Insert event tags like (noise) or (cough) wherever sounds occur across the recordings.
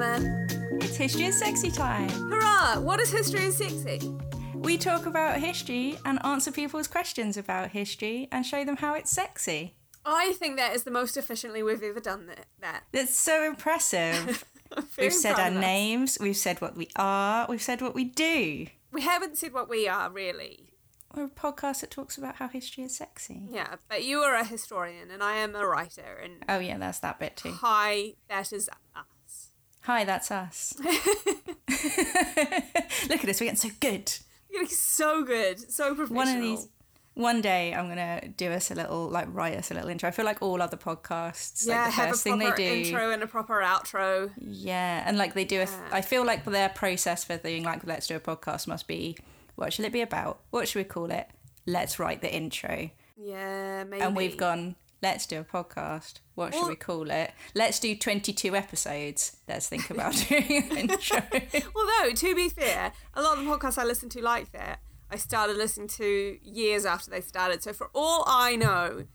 Emma. It's History is Sexy time. Hurrah! What is history is sexy? We talk about history and answer people's questions about history and show them how it's sexy. I think that is the most efficiently we've ever done that. that. That's so impressive. (laughs) We've said our names, we've said what we are, we've said what we do. We haven't said what we are, really. We're a podcast that talks about how history is sexy. Yeah, but you are a historian and I am a writer, and Oh, yeah, that's that bit too. hi, that is. Hi, that's us. (laughs) (laughs) Look at us, we're getting so good. You're getting so good, so professional. One of these. One day I'm gonna do us a little, like, write us a little intro. I feel like all other podcasts, yeah, like the have a first thing proper they do, intro and a proper outro. Yeah, and like they do. A Yeah. I feel like their process for doing like let's do a podcast must be what should it be about? What should we call it? Let's write the intro. Yeah, maybe. And we've gone. Let's do a podcast. What should we call it? Let's do twenty-two episodes. Let's think (laughs) about doing an (laughs) intro. Although, to be fair, a lot of the podcasts I listen to like that, I started listening to years after they started. So for all I know,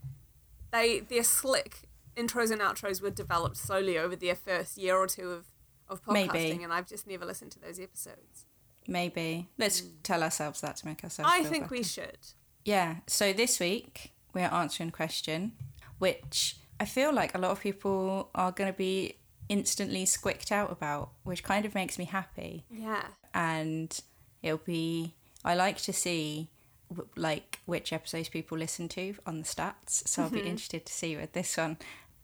they their slick intros and outros were developed slowly over their first year or two of, of podcasting, Maybe. and I've just never listened to those episodes. Maybe let's mm. tell ourselves that to make ourselves. I think we should. Yeah. So this week we're answering a question, which I feel like a lot of people are going to be instantly squicked out about, which kind of makes me happy. Yeah. and it'll be i like to see like which episodes people listen to on the stats so i'll be mm-hmm. interested to see with this one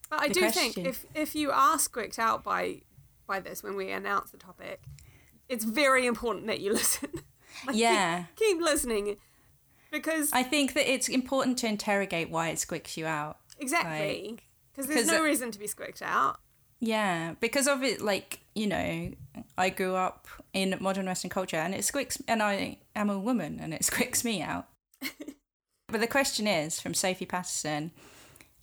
But I do think if if you are squicked out by by this when we announce the topic, it's very important that you (laughs) listen. Like, keep- yeah keep listening because i think that it's important to interrogate why it squicks you out Exactly. Because there's 'cause no it- reason to be squicked out. yeah because of it like you know i grew up in modern western culture and it squicks and i am a woman and it (laughs) squicks me out. (laughs) But the question is from sophie patterson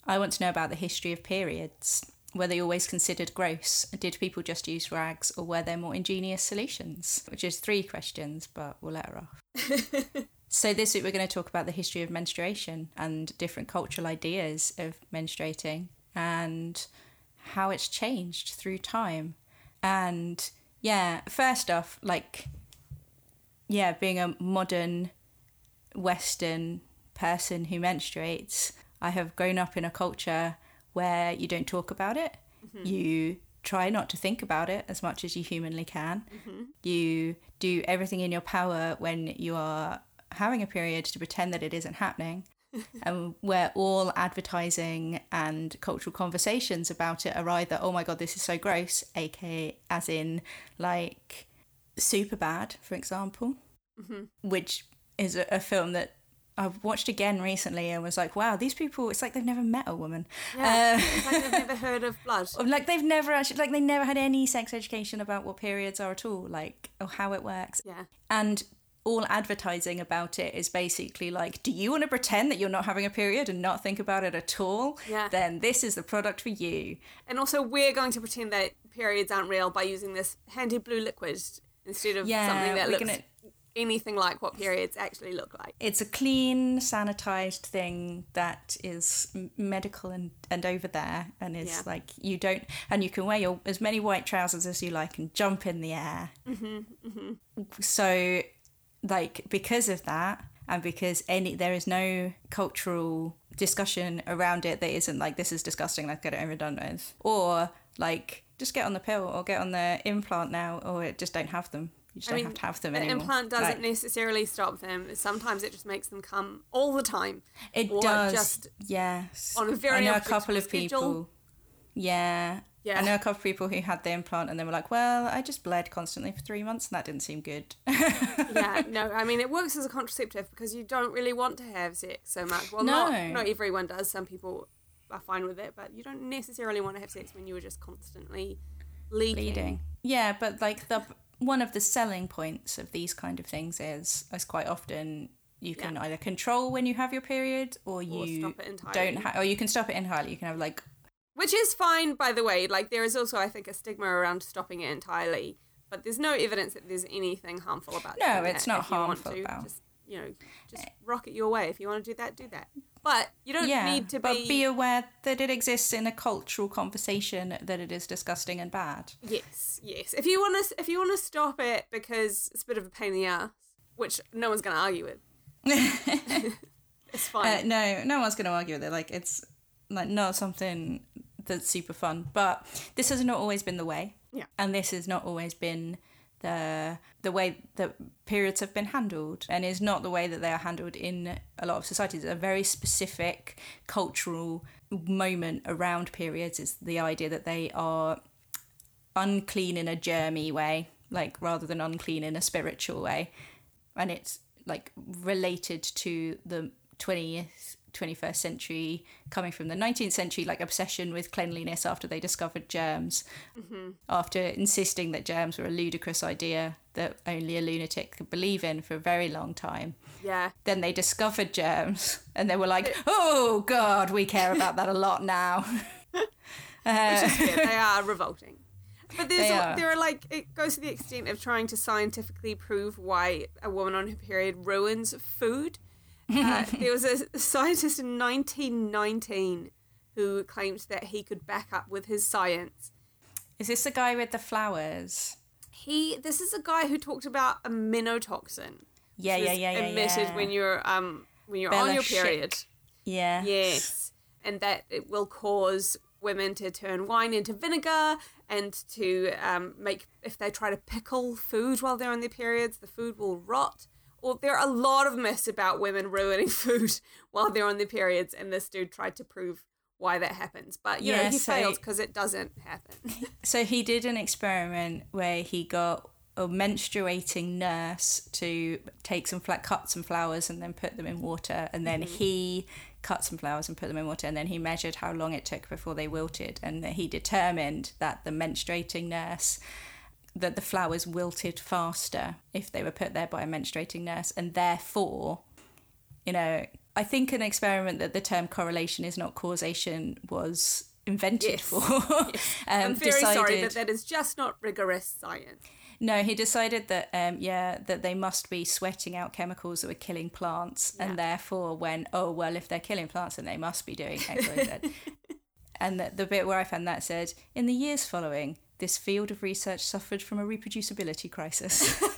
i want to know about the history of periods. Were they always considered gross? Did people just use rags or were there more ingenious solutions? Which is three questions but we'll let her off (laughs) so this week we're going to talk about the history of menstruation and different cultural ideas of menstruating and how it's changed through time. And yeah, first off, like, yeah, being a modern Western person who menstruates, I have grown up in a culture where you don't talk about it. Mm-hmm. You try not to think about it as much as you humanly can. Mm-hmm. You do everything in your power when you are having a period to pretend that it isn't happening. (laughs) and where all advertising and cultural conversations about it are either, oh my god, this is so gross, aka as in like super bad, for example, which is a, a film that I've watched again recently and was like, wow, these people, it's like they've never met a woman. Yeah. Uh, it's like they've never (laughs) heard of blood. like they've never actually, like they never had any sex education about what periods are at all, like, or how it works. Yeah. And all advertising about it is basically like, do you want to pretend that you're not having a period and not think about it at all? Yeah. Then this is the product for you. And also, we're going to pretend that periods aren't real by using this handy blue liquid instead of Yeah, something that looks gonna- anything like what periods actually look like. It's a clean, sanitized thing that is medical and, and over there, and is Yeah. like you don't, and you can wear your as many white trousers as you like and jump in the air. Mm-hmm, So, like because of that, and because any there is no cultural discussion around it that isn't like this is disgusting, let's get it over and done with, or like just get on the pill or get on the implant now, or just don't have them. You just I don't mean, have to have them the anymore. implant doesn't Like- necessarily stop them. Sometimes it just makes them come all the time. It does. just yes. on a very I know a couple of schedule. people. Yeah. Yeah. I know a couple of people who had the implant and they were like, "Well, I just bled constantly for three months, and that didn't seem good." yeah, (laughs) no, I mean it works as a contraceptive because you don't really want to have sex so much. Well, No. not not everyone does. Some people are fine with it, but you don't necessarily want to have sex when you are just constantly leaking. Bleeding. Yeah, but like the one of the selling points of these kind of things is, is quite often you can Yeah. either control when you have your period, or you stop it entirely. don't, ha- or you can stop it entirely. You can have like Which is fine, by the way. Like there is also, I think, a stigma around stopping it entirely, but there's no evidence that there's anything harmful about. No, doing it's not if you harmful to. Just you know, just rock it your way. If you want to do that, do that. But you don't yeah, need to but be. be aware that it exists in a cultural conversation that it is disgusting and bad. Yes, yes. If you want to, if you want to stop it because it's a bit of a pain in the ass, which no one's going to argue with, (laughs) (laughs) it's Uh, fine. no, no one's going to argue with it. Like it's like not something that's super fun. But this has not always been the way. Yeah. And this has not always been the the way that periods have been handled, and is not the way that they are handled in a lot of societies. A very specific cultural moment around periods is the idea that they are unclean in a germy way, like rather than unclean in a spiritual way. And it's like related to the 20th, 21st century, coming from the 19th century, like obsession with cleanliness after they discovered germs, mm-hmm. after insisting that germs were a ludicrous idea that only a lunatic could believe in for a very long time. yeah. Then they discovered germs and they were like, (laughs) oh God, we care about that a lot now. Uh, (laughs) Which is good. they (laughs) are revolting. But there's They a, there are like it goes to the extent of trying to scientifically prove why a woman on her period ruins food. Uh, (laughs) there was a scientist in 1919 who claimed that he could back up with his science. Is this the guy with the flowers? He this is a guy who talked about a menotoxin. Yeah, yeah, yeah, yeah. Emitted yeah. when you're um when you're on your Bella period. yeah. Yes. And that it will cause women to turn wine into vinegar and to um, make, if they try to pickle food while they're on their periods, the food will rot. Or there are a lot of myths about women ruining (laughs) food while they're on their periods, and this dude tried to prove why that happens. But, you know, he so- failed because it doesn't happen. (laughs) So he did an experiment where he got a menstruating nurse to take some flat, cut some flowers and then put them in water, and then mm-hmm. he cut some flowers and put them in water, and then he measured how long it took before they wilted, and he determined that the menstruating nurse that the flowers wilted faster if they were put there by a menstruating nurse, and therefore, you know, I think an experiment that the term correlation is not causation was invented Yes. for. (laughs) I'm um, very sorry, but that is just not rigorous science. no, he decided that um, yeah, that they must be sweating out chemicals that were killing plants, Yeah. and therefore, when oh well, if they're killing plants, then they must be doing X, Y, Z. (laughs) and the, the bit where I found that said, in the years following, this field of research suffered from a reproducibility crisis. (laughs)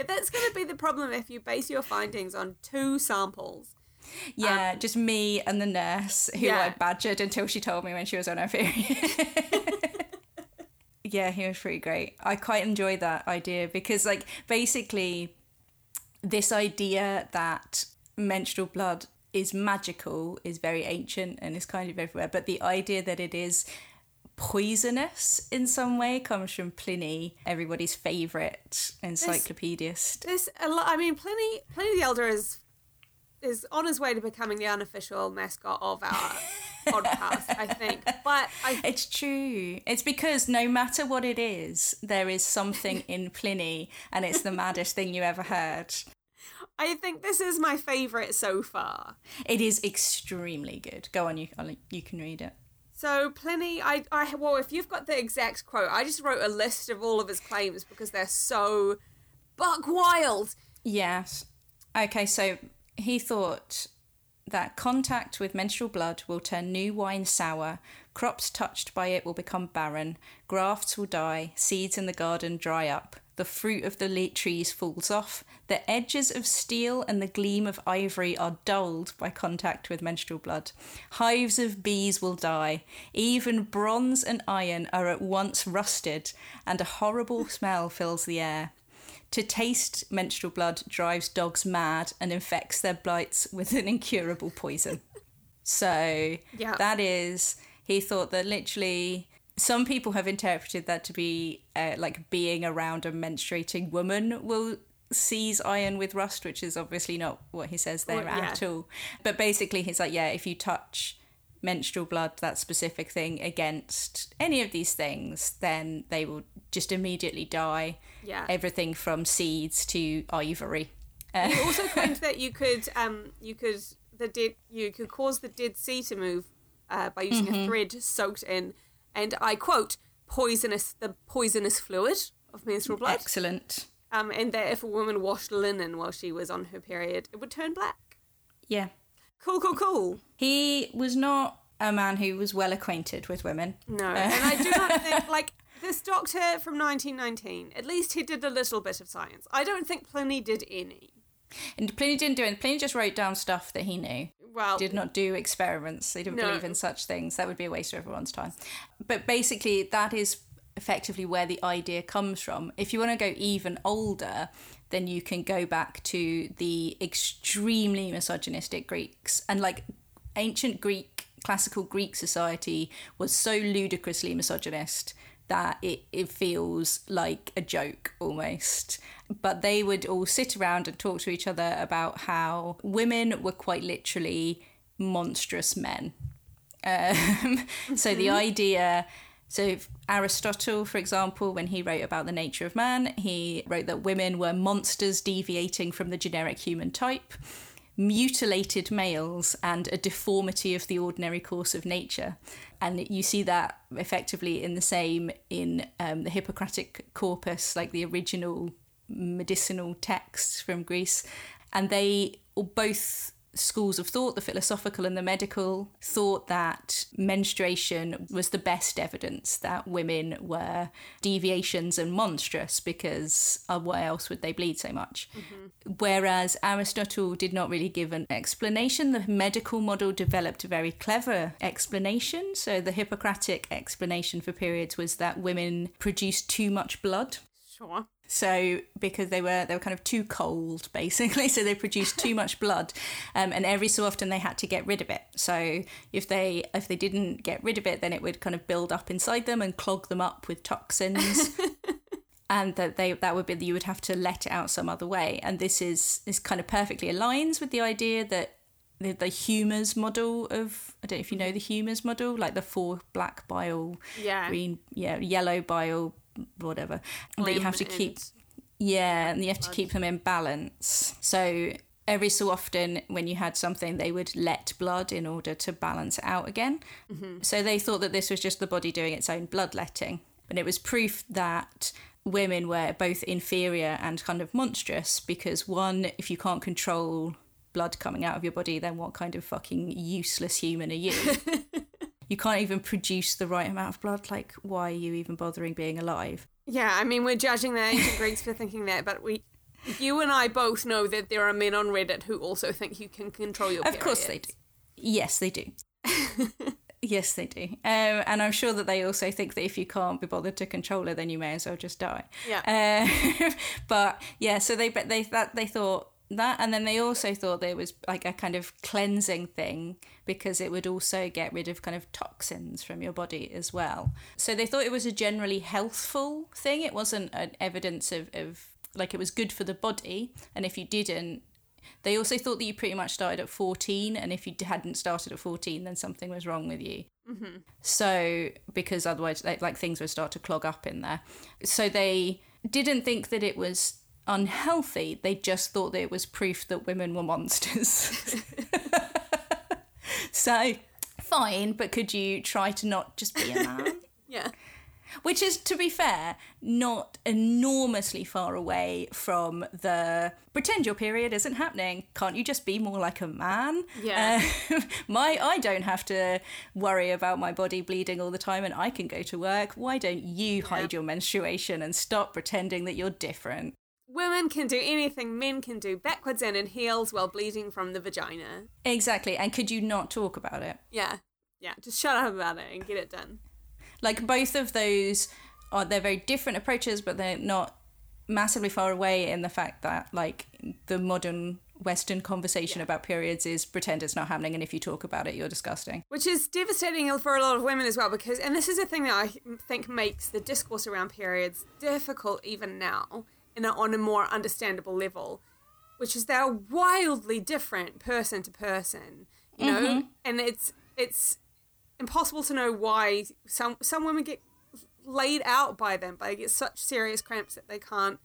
Yeah, that's going to be the problem if you base your findings on two samples. yeah, um, just me and the nurse who I badgered until she told me when she was on her period. (laughs) yeah, he was pretty great. I quite enjoy that idea because, like, basically, this idea that menstrual blood is magical is very ancient and is kind of everywhere, but the idea that it is poisonous in some way comes from Pliny, everybody's favourite encyclopedist. There's a lot. I mean, Pliny, Pliny the Elder is is on his way to becoming the unofficial mascot of our (laughs) podcast, I think. But I It's true. It's because no matter what it is, there is something (laughs) in Pliny, and it's the maddest thing you ever heard. I think this is my favorite so far. It is extremely good. Go on, you you can read it. So Pliny, I, I, well, if you've got the exact quote, I just wrote a list of all of his claims because they're so buck wild. Yes. Okay, so he thought that contact with menstrual blood will turn new wine sour, crops touched by it will become barren, grafts will die, seeds in the garden dry up, the fruit of the le- trees falls off, the edges of steel and the gleam of ivory are dulled by contact with menstrual blood. Hives of bees will die, even bronze and iron are at once rusted, and a horrible smell fills the air. To taste menstrual blood drives dogs mad and infects their blights with an incurable poison. So Yeah. that is, he thought that literally some people have interpreted that to be uh, like being around a menstruating woman will seize iron with rust, which is obviously not what he says there Well, yeah. at all. But basically, he's like, yeah, if you touch menstrual blood, that specific thing, against any of these things, then they will just immediately die. Yeah. Everything from seeds to ivory. Uh, (laughs) He also claimed that you could, um, you could the dead, you could cause the Dead Sea to move uh, by using a thread soaked in, and I quote, poisonous the poisonous fluid of menstrual blood. Excellent. Um, and that if a woman washed linen while she was on her period, it would turn black. Yeah. Cool, cool, cool. He was not a man who was well acquainted with women. No, and I do not (laughs) think like this doctor from 1919. At least he did a little bit of science. I don't think Pliny did any. And Pliny didn't do it. Pliny just wrote down stuff that he knew. Well, Did not do experiments. They didn't No. believe in such things. That would be a waste of everyone's time. But basically, that is effectively where the idea comes from. If you want to go even older, then you can go back to the extremely misogynistic Greeks and like ancient Greek, classical Greek society was so ludicrously misogynist that it, it feels like a joke almost. But they would all sit around and talk to each other about how women were quite literally monstrous men. Um, (laughs) so the idea. So Aristotle, for example, when he wrote about the nature of man, he wrote that women were monsters deviating from the generic human type, mutilated males, and a deformity of the ordinary course of nature. And you see that effectively in the same in um, the Hippocratic corpus, like the original medicinal texts from Greece. And they both schools of thought, the philosophical and the medical, thought that menstruation was the best evidence that women were deviations and monstrous because uh, why else would they bleed so much? Whereas Aristotle did not really give an explanation. The medical model developed a very clever explanation. So the Hippocratic explanation for periods was that women produced too much blood. sure. So because they were they were kind of too cold, (laughs) basically, so they produced too much blood, um, and every so often they had to get rid of it. So if they if they didn't get rid of it, then it would kind of build up inside them and clog them up with toxins. (laughs) And that they that would be that you would have to let it out some other way, and this is this kind of perfectly aligns with the idea that the, the Humours model of I don't know if you know the Humours model, like the four black bile, Yeah. green, yeah, yellow bile, whatever, and that you have to keep and- yeah, and you have to keep them in balance. So every so often, when you had something, they would let blood in order to balance out again. Mm-hmm. So they thought that this was just the body doing its own bloodletting. But it was proof that women were both inferior and kind of monstrous because, one, if you can't control blood coming out of your body, then what kind of fucking useless human are you? (laughs) you can't even produce the right amount of blood. Like, why are you even bothering being alive? Yeah, I mean, we're judging the ancient Greeks for thinking that, but we, you and I both know that there are men on Reddit who also think you can control your. Of course they do. Yes, they do. (laughs) yes, they do. Um, and I'm sure that they also think that if you can't be bothered to control it, then you may as well just die. Yeah. Uh, (laughs) but yeah, so they they that they thought that, and then they also thought there was like a kind of cleansing thing because it would also get rid of kind of toxins from your body as well. So they thought it was a generally healthful thing. It wasn't an evidence of, of like it was good for the body, and if you didn't, they also thought that you pretty much started at 14, and if you hadn't started at 14, then something was wrong with you. Mm-hmm. So, because otherwise, like, like things would start to clog up in there. So, they didn't think that it was unhealthy, they just thought that it was proof that women were monsters. (laughs) (laughs) (laughs) so, fine, but could you try to not just be a man? (laughs) Yeah. Which is, to be fair, not enormously far away from the pretend your period isn't happening. Can't you just be more like a man? Yeah. Uh, (laughs) my, I don't have to worry about my body bleeding all the time, and I can go to work. Why don't you hide your menstruation and stop pretending that you're different? Women can do anything men can do backwards and in heels while bleeding from the vagina. Exactly. And could you not talk about it? Yeah. Yeah. Just shut up about it and get it done. like both of those are they're very different approaches but they're not massively far away in the fact that like the modern western conversation about periods is pretend it's not happening and if you talk about it you're disgusting Which is devastating for a lot of women as well, because, and this is a thing that I think makes the discourse around periods difficult even now, in a, on a more understandable level, which is they're wildly different person to person, you know, mm-hmm. and it's it's impossible to know why some some women get laid out by them, but they get such serious cramps that they can't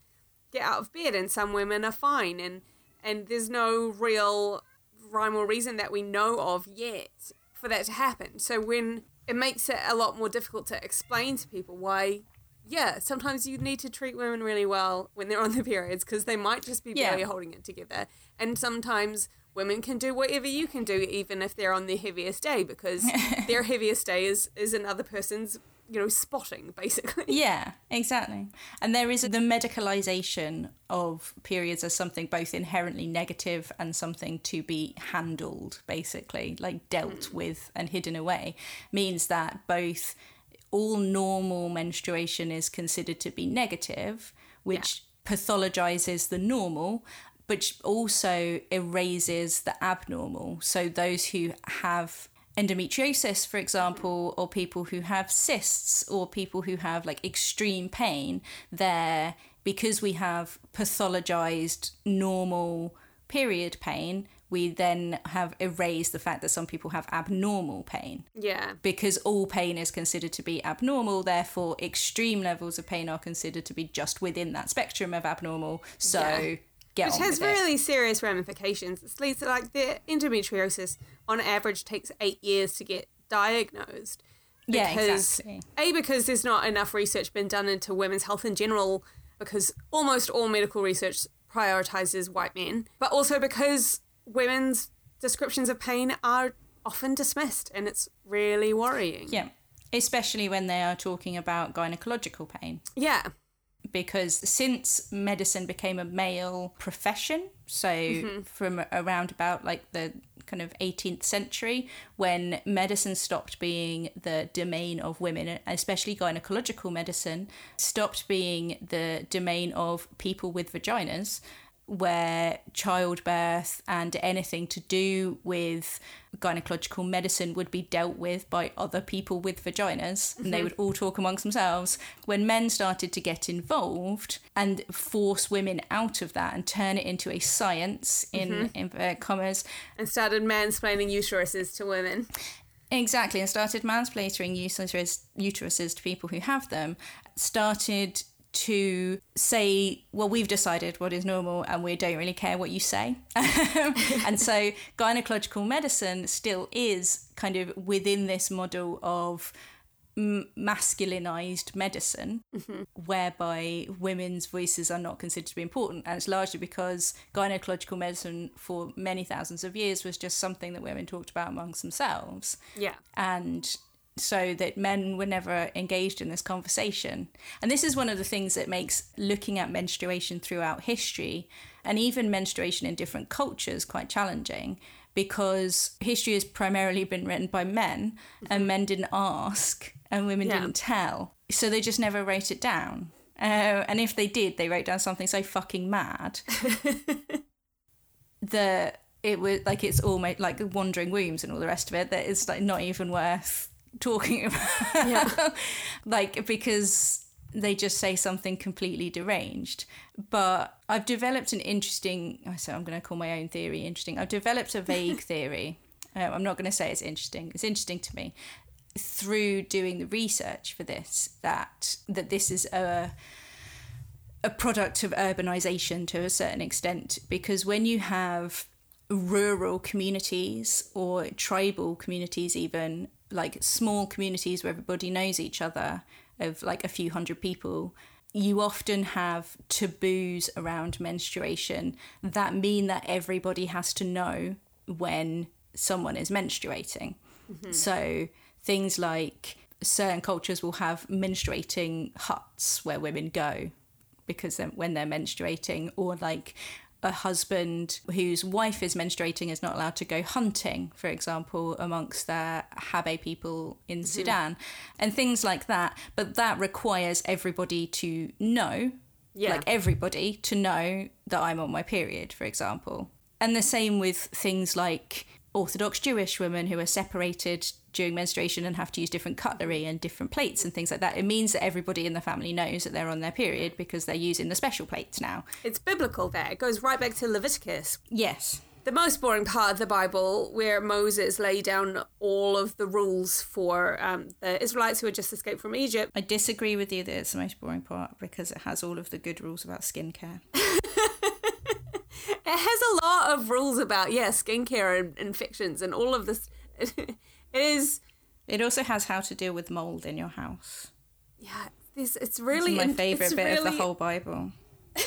get out of bed, and some women are fine, and and there's no real rhyme or reason that we know of yet for that to happen. So when it makes it a lot more difficult to explain to people why yeah, sometimes you need to treat women really well when they're on their periods because they might just be Yeah. barely holding it together. And sometimes women can do whatever you can do, even if they're on their heaviest day, because (laughs) their heaviest day is, is another person's, you know, spotting, basically. Yeah, exactly. And there is the medicalization of periods as something both inherently negative and something to be handled, basically, like dealt mm. with and hidden away, means that both all normal menstruation is considered to be negative, which pathologizes the normal. But also erases the abnormal. So, those who have endometriosis, for example, mm-hmm. or people who have cysts, or people who have like extreme pain, there because we have pathologized normal period pain, we then have erased the fact that some people have abnormal pain. Yeah. Because all pain is considered to be abnormal, therefore, extreme levels of pain are considered to be just within that spectrum of abnormal. So, Yeah. get Which on has with it. really serious ramifications. It leads to like the endometriosis on average takes eight years to get diagnosed. Yeah, exactly. A, because there's not enough research been done into women's health in general, because almost all medical research prioritizes white men, but also because women's descriptions of pain are often dismissed, and it's really worrying. Yeah, especially when they are talking about gynecological pain. Yeah. Because since medicine became a male profession, so mm-hmm. from around about like the kind of 18th century, when medicine stopped being the domain of women, especially gynecological medicine, stopped being the domain of people with vaginas, where childbirth and anything to do with gynecological medicine would be dealt with by other people with vaginas and they mm-hmm. would all talk amongst themselves. When men started to get involved and force women out of that and turn it into a science in mm-hmm. inverted commas, And started mansplaining uteruses to women. Exactly, and started mansplaining uteruses, uteruses to people who have them, started to say, well, we've decided what is normal and we don't really care what you say. (laughs) and so gynecological medicine still is kind of within this model of m- masculinized medicine mm-hmm. whereby women's voices are not considered to be important and it's largely because gynecological medicine for many thousands of years was just something that women talked about amongst themselves Yeah. and so that men were never engaged in this conversation. And this is one of the things that makes looking at menstruation throughout history and even menstruation in different cultures quite challenging because history has primarily been written by men and men didn't ask and women Yeah. didn't tell. So they just never wrote it down. Uh, and if they did, they wrote down something so fucking mad (laughs) that it was like it's almost like wandering wombs and all the rest of it that it's like not even worth talking about. Yeah. (laughs) like because they just say something completely deranged. But i've developed an interesting so i'm going to call my own theory interesting. I've developed a vague (laughs) theory. Uh, i'm not going to say it's interesting. It's interesting to me through doing the research for this that that this is a a product of urbanization to a certain extent. Because when you have rural communities or tribal communities even like small communities where everybody knows each other of like a few hundred people you often have taboos around menstruation that mean that everybody has to know when someone is menstruating. Mm-hmm. So things like certain cultures will have menstruating huts where women go because when they're menstruating or like a husband whose wife is menstruating is not allowed to go hunting for example amongst the habe people in mm-hmm. sudan and things like that. But that requires everybody to know Yeah. like everybody to know that i'm on my period for example. And the same with things like orthodox jewish women who are separated during menstruation and have to use different cutlery and different plates and things like that it means that everybody in the family knows that they're on their period because they're using the special plates now It's biblical there. It goes right back to Leviticus. yes The most boring part of the Bible, where Moses laid down all of the rules for um, the Israelites who had just escaped from Egypt. i disagree with you that it's the most boring part because it has all of the good rules about skincare (laughs) It has a lot of rules about, yeah, skincare and infections and all of this. (laughs) it is, it also has how to deal with mold in your house yeah, this it's really It's my favorite it's bit of the whole Bible. (laughs)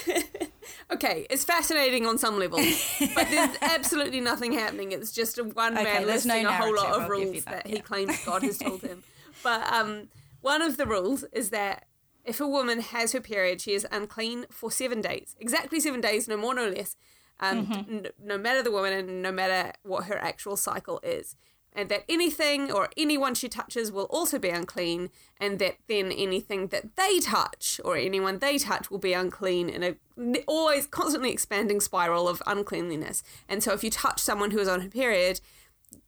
Okay, it's fascinating on some levels, but there's (laughs) absolutely nothing happening. It's just a one Okay, man there's no listing a whole lot of I'll rules that, that, he claims God has told him. But um, one of the rules is that if a woman has her period, she is unclean for seven days, exactly seven days, no more, no less, um, Mm-hmm. n- no matter the woman and no matter what her actual cycle is. And that anything or anyone she touches will also be unclean, and that then anything that they touch or anyone they touch will be unclean in a always constantly expanding spiral of uncleanliness. And so if you touch someone who is on her period,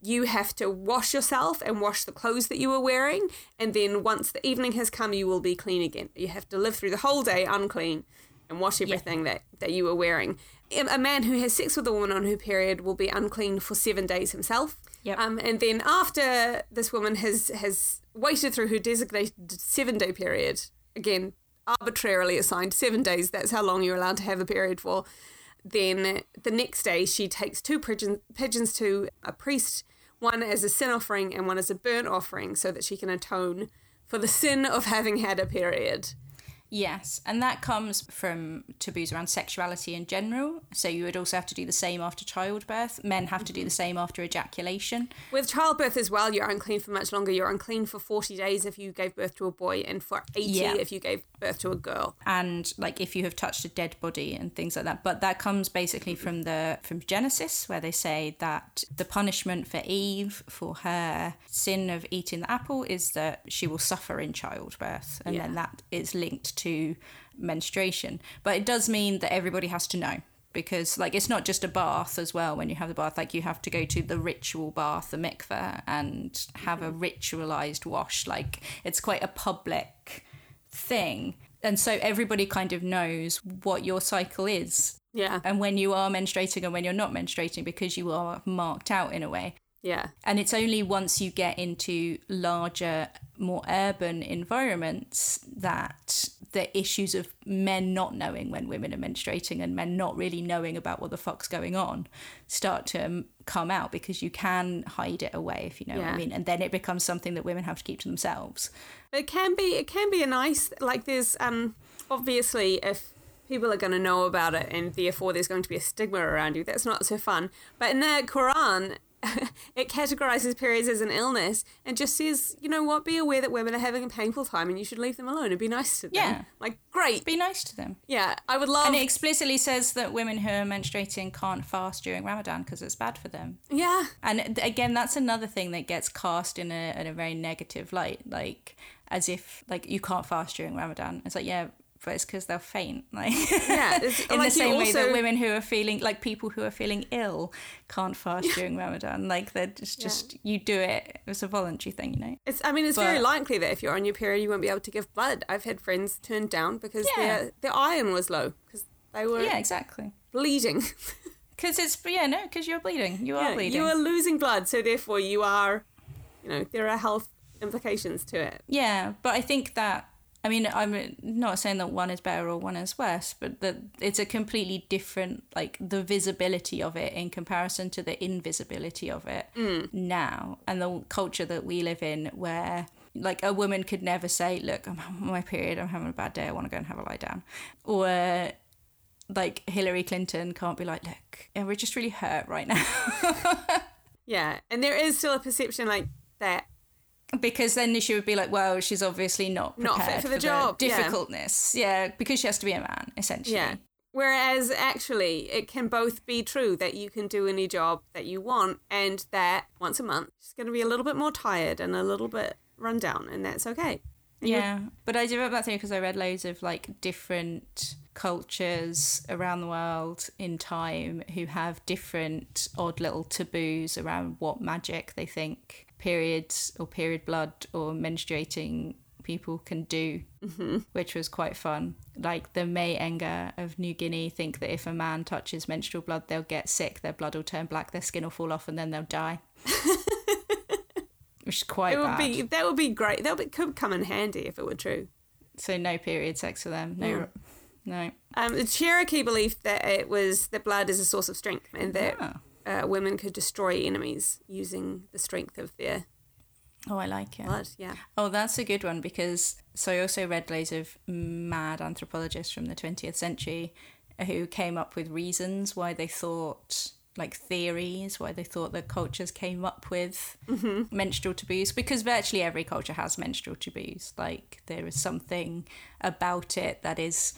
you have to wash yourself and wash the clothes that you were wearing, and then once the evening has come, you will be clean again. You have to live through the whole day unclean and wash everything that, that you were wearing. A man who has sex with a woman on her period will be unclean for seven days himself. Yep. Um, and then after this woman has has waited through her designated seven day period, again arbitrarily assigned seven days. That's how long you're allowed to have a period for. Then the next day she takes two pigeon, pigeons to a priest, one as a sin offering and one as a burnt offering, so that she can atone for the sin of having had a period. Yes, and that comes from taboos around sexuality in general. So you would also have to do the same after childbirth. Men have to do the mm-hmm. same after ejaculation. With childbirth as well, you're unclean for much longer. You're unclean for 40 days if you gave birth to a boy, and for 80 Yeah. if you gave birth to a girl. and like if you have touched a dead body and things like that but that comes basically from the from genesis where they say that the punishment for eve for her sin of eating the apple is that she will suffer in childbirth and then that is linked to menstruation. But it does mean that everybody has to know because like it's not just a bath as well. When you have the bath like you have to go to the ritual bath the mikveh and have a mm-hmm. ritualized wash. Like it's quite a public thing. And so everybody kind of knows what your cycle is. Yeah, and when you are menstruating and when you're not menstruating because you are marked out in a way. Yeah, And it's only once you get into larger, more urban environments that the issues of men not knowing when women are menstruating and men not really knowing about what the fuck's going on start to um, come out because you can hide it away, if you know what I mean. And then it becomes something that women have to keep to themselves. It can be it can be a nice like there's um obviously if people are going to know about it and therefore there's going to be a stigma around you that's not so fun but in the quran (laughs) it categorizes periods as an illness and just says you know what be aware that women are having a painful time and you should leave them alone and be nice to them Yeah. like great Be nice to them. yeah i would love And it explicitly says that women who are menstruating can't fast during Ramadan because it's bad for them. yeah And again, that's another thing that gets cast in a, in a very negative light, like as if like you can't fast during Ramadan. It's like yeah, but it's because they'll faint. (laughs) Like yeah (laughs) in like the same way that women who are feeling like people who are feeling ill can't fast during Ramadan. Like they're just, just you do it. It's a voluntary thing, you know. It's. I mean, it's very likely that if you're on your period, you won't be able to give blood. I've had friends turned down because Yeah. their their iron was low because they were Yeah, exactly. bleeding. (laughs) Because it's yeah no, because you're bleeding. You are bleeding. you are losing blood, so therefore you are, you know, there are health implications to it. Yeah, but I think that I mean I'm not saying that one is better or one is worse, but that it's a completely different like the visibility of it in comparison to the invisibility of it mm. now and the culture that we live in where like a woman could never say, "Look, I'm on my period. I'm having a bad day. I want to go and have a lie down," or like Hillary Clinton can't be like, "Look, yeah, we're just really hurt right now." (laughs) Yeah, and there is still a perception like that. Because then she would be like, well, she's obviously not Not fit for the job, yeah. difficultness. Yeah. because she has to be a man, essentially. Yeah. Whereas actually, it can both be true that you can do any job that you want, and that once a month she's going to be a little bit more tired and a little bit run down, and that's okay. Yeah, but I developed that theory because I read loads of like different cultures around the world in time who have different odd little taboos around what magic they think periods or period blood or menstruating people can do, mm-hmm. which was quite fun. Like the Mae Enga of New Guinea think that if a man touches menstrual blood, they'll get sick, their blood will turn black, their skin will fall off, and then they'll die. (laughs) Which is quite It would bad. be that would be great. That would, could come in handy if it were true. So no period sex for them. No, no. Um, the Cherokee believed that it was that blood is a source of strength, and that Ah. Uh, women could destroy enemies using the strength of their Oh, I like it. blood. Yeah. Oh, that's a good one because so I also read loads of mad anthropologists from the 20th century who came up with reasons why they thought like theories why they thought that cultures came up with menstrual taboos because virtually every culture has menstrual taboos like there is something about it that is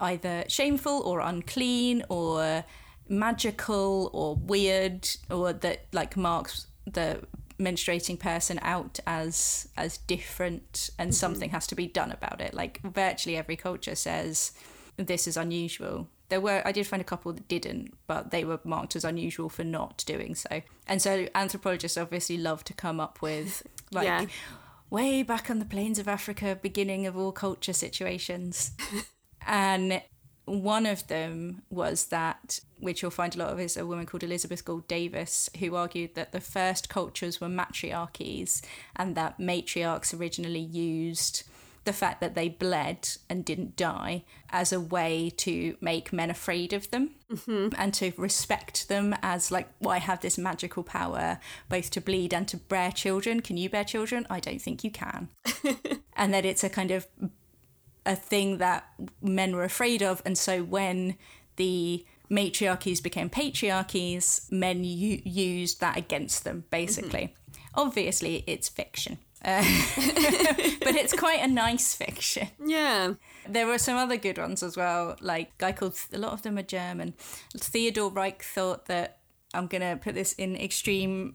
either shameful or unclean or magical or weird or that like marks the menstruating person out as as different and mm-hmm. something has to be done about it. Like virtually every culture says this is unusual. There were i did find a couple that didn't but they were marked as unusual for not doing so. And so anthropologists obviously love to come up with (laughs) like Yeah. way back on the plains of africa beginning of all culture situations. (laughs) And one of them was that, which you'll find a lot of, is a woman called Elizabeth Gould Davis, who argued that the first cultures were matriarchies and that matriarchs originally used the fact that they bled and didn't die as a way to make men afraid of them mm-hmm. and to respect them as like well, I have this magical power both to bleed and to bear children. Can you bear children? I don't think you can. (laughs) and that it's a kind of a thing that men were afraid of. And so when the matriarchies became patriarchies, men u- used that against them, basically. Obviously, it's fiction. Uh, (laughs) but it's quite a nice fiction. Yeah. There were some other good ones as well, like a guy called, a lot of them are German. Theodore Reich thought that, I'm going to put this in extreme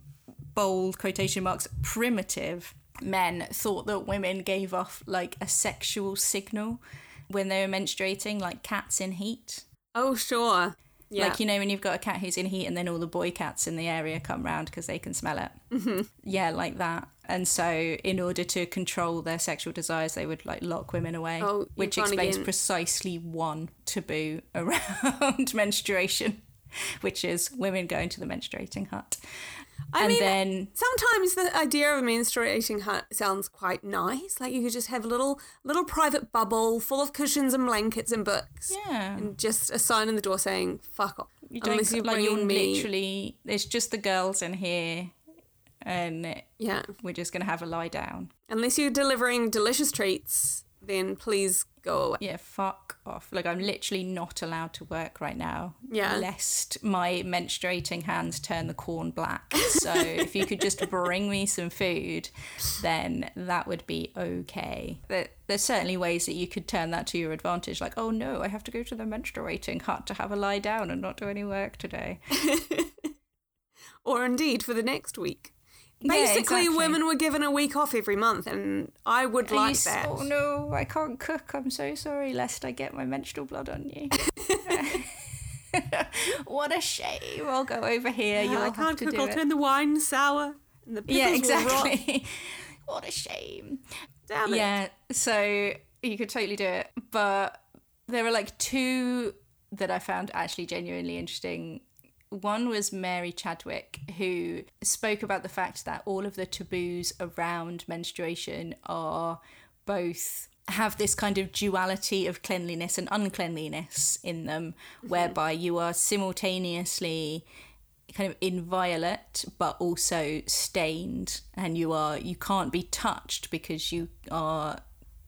bold quotation marks, primitive men thought that women gave off like a sexual signal when they were menstruating, like cats in heat. Oh, sure. Yeah. Like, you know, when you've got a cat who's in heat and then all the boy cats in the area come round because they can smell it. Mm-hmm. Yeah, like that. And so, in order to control their sexual desires, they would like lock women away, Oh, which explains again. precisely one taboo (laughs) around (laughs) menstruation, which is women going to the menstruating hut. I and mean, then sometimes the idea of a menstruating hut sounds quite nice. Like you could just have a little little private bubble full of cushions and blankets and books. Yeah. And just a sign in the door saying, fuck off. You don't Unless you're like me. literally. It's just the girls in here, and Yeah. we're just gonna have a lie down. Unless you're delivering delicious treats, then please go away. Yeah, fuck off. Like I'm literally not allowed to work right now. Yeah. Lest my menstruating hands turn the corn black. So if you could just bring me some food, then that would be okay. There, there's certainly ways that you could turn that to your advantage. Like, oh no, I have to go to the menstruating hut to have a lie down and not do any work today. (laughs) Or indeed for the next week. Yeah, Basically, exactly. women were given a week off every month, and I would you like that. Oh no, I can't cook. I'm so sorry, lest I get my menstrual blood on you. (laughs) what a shame. I'll go over here. You'll I can't cook. do I'll it. turn the wine sour, and the yeah, exactly. (laughs) what a shame. Damn it. Yeah, so you could totally do it. But there are like two that I found actually genuinely interesting. One was Mary Chadwick, who spoke about the fact that all of the taboos around menstruation are both have this kind of duality of cleanliness and uncleanliness in them, mm-hmm. whereby you are simultaneously kind of inviolate but also stained and you are you can't be touched because you are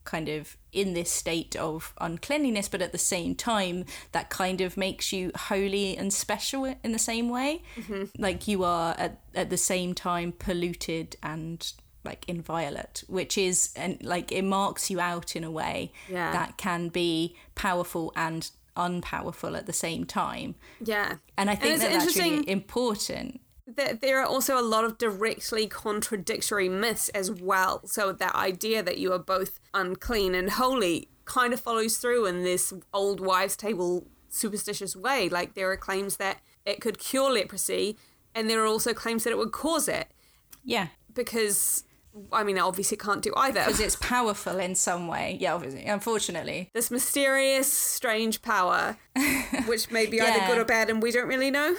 kind of in this state of uncleanliness but at the same time that kind of makes you holy and special in the same way mm-hmm. like you are at, at the same time polluted and like inviolate which is and like it marks you out in a way Yeah. that can be powerful and unpowerful at the same time Yeah. and I think it's that that's interesting- really important. There, there are also a lot of directly contradictory myths as well. So that idea that you are both unclean and holy kind of follows through in this old wives' table superstitious way. Like there are claims that it could cure leprosy, and there are also claims that it would cause it Yeah, because. I mean, obviously, it can't do either. because it's (laughs) powerful in some way. Yeah, obviously, unfortunately. This mysterious, strange power, (laughs) which may be either good or bad, and we don't really know.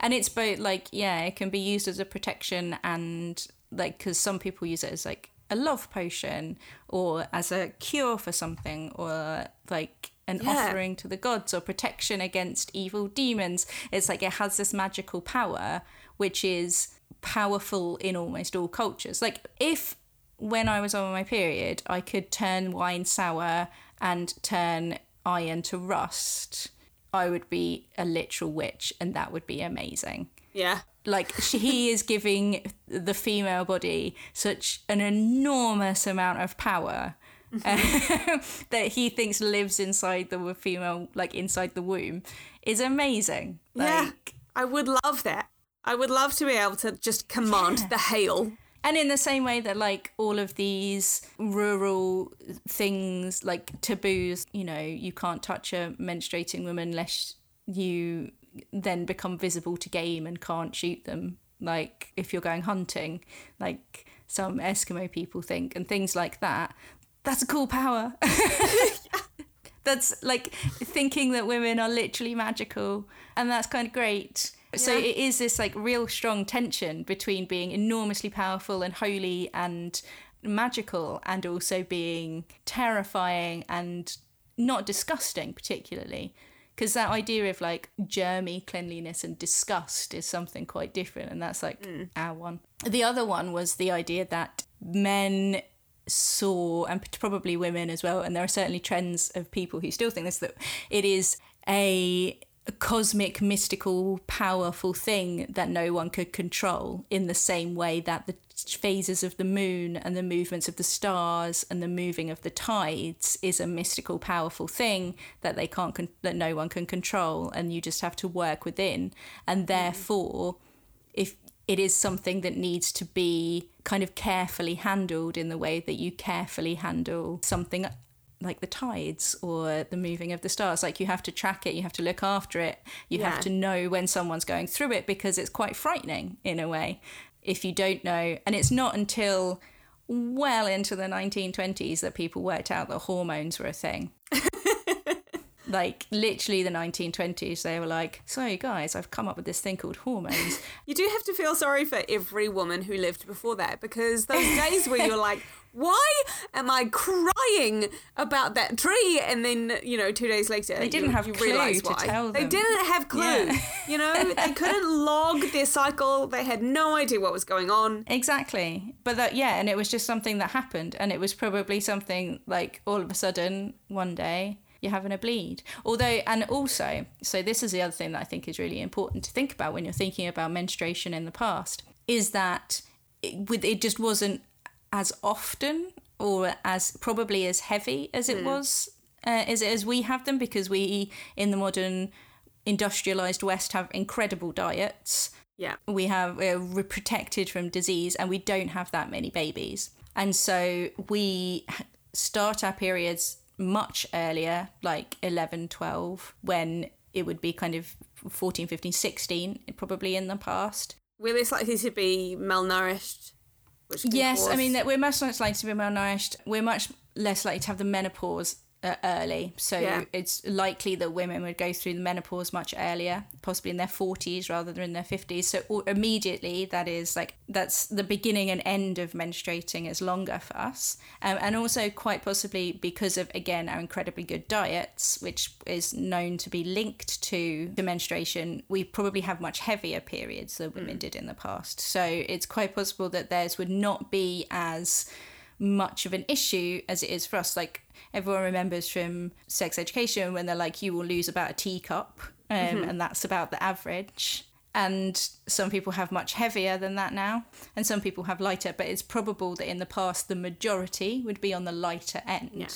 And it's both like, yeah, it can be used as a protection and like, because some people use it as like a love potion or as a cure for something or like an Yeah. offering to the gods or protection against evil demons. It's like it has this magical power, which is powerful in almost all cultures. Like if when I was on my period, I could turn wine sour and turn iron to rust, I would be a literal witch, and that would be amazing. Yeah. Like he is giving the female body such an enormous amount of power uh, (laughs) that he thinks lives inside the female, like inside the womb, is amazing. Like, yeah. I would love that. I would love to be able to just command the hail. And in the same way that, like, all of these rural things, like taboos, you know, you can't touch a menstruating woman unless you then become visible to game and can't shoot them. Like, if you're going hunting, like some Eskimo people think, and things like that. That's a cool power. (laughs) That's like thinking that women are literally magical, and that's kind of great. So Yeah. it is this like real strong tension between being enormously powerful and holy and magical and also being terrifying and not disgusting particularly. Because that idea of like germy cleanliness and disgust is something quite different and that's like mm. our one. The other one was the idea that men saw and probably women as well and there are certainly trends of people who still think this that it is a cosmic mystical powerful thing that no one could control in the same way that the phases of the moon and the movements of the stars and the moving of the tides is a mystical powerful thing that they can't con- that no one can control and you just have to work within. And mm. therefore if it is something that needs to be kind of carefully handled in the way that you carefully handle something like the tides or the moving of the stars. Like you have to track it you have to look after it. You Yeah. have to know when someone's going through it because it's quite frightening in a way if you don't know. And it's not until well into the 1920s that people worked out that hormones were a thing. (laughs) Like literally the 1920s they were like so guys i've come up with this thing called hormones. (laughs) You do have to feel sorry for every woman who lived before that because those days where you're like, why am I crying about that tree? And then, you know, two days later, They didn't you, have you clue realise to why. tell They didn't have clue. Yeah. You know, they (laughs) couldn't log their cycle. They had no idea what was going on. Exactly. But that, yeah, and it was just something that happened. And it was probably something like all of a sudden, one day, you're having a bleed. Although, and also, so this is the other thing that I think is really important to think about when you're thinking about menstruation in the past, is that it, with, it just wasn't as often or as probably as heavy as it was uh, as, as we have them because we in the modern industrialized west have incredible diets Yeah. we have we're protected from disease and we don't have that many babies and so we start our periods much earlier like 11 12 when it would be kind of 14 15 16 probably in the past We're less likely to be malnourished. Yes i mean that we're much less likely to be malnourished. We're much less likely to have the menopause early. So Yeah. it's likely that women would go through the menopause much earlier possibly in their 40s rather than in their 50s so immediately that is like that's the beginning and end of menstruating is longer for us. Um, and also quite possibly because of again our incredibly good diets which is known to be linked to the menstruation we probably have much heavier periods than women did in the past. So it's quite possible that theirs would not be as much of an issue as it is for us. Like everyone remembers from sex education when they're like, you will lose about a teacup, um, and that's about the average. And some people have much heavier than that now, and some people have lighter. But it's probable that in the past, the majority would be on the lighter end. Yeah.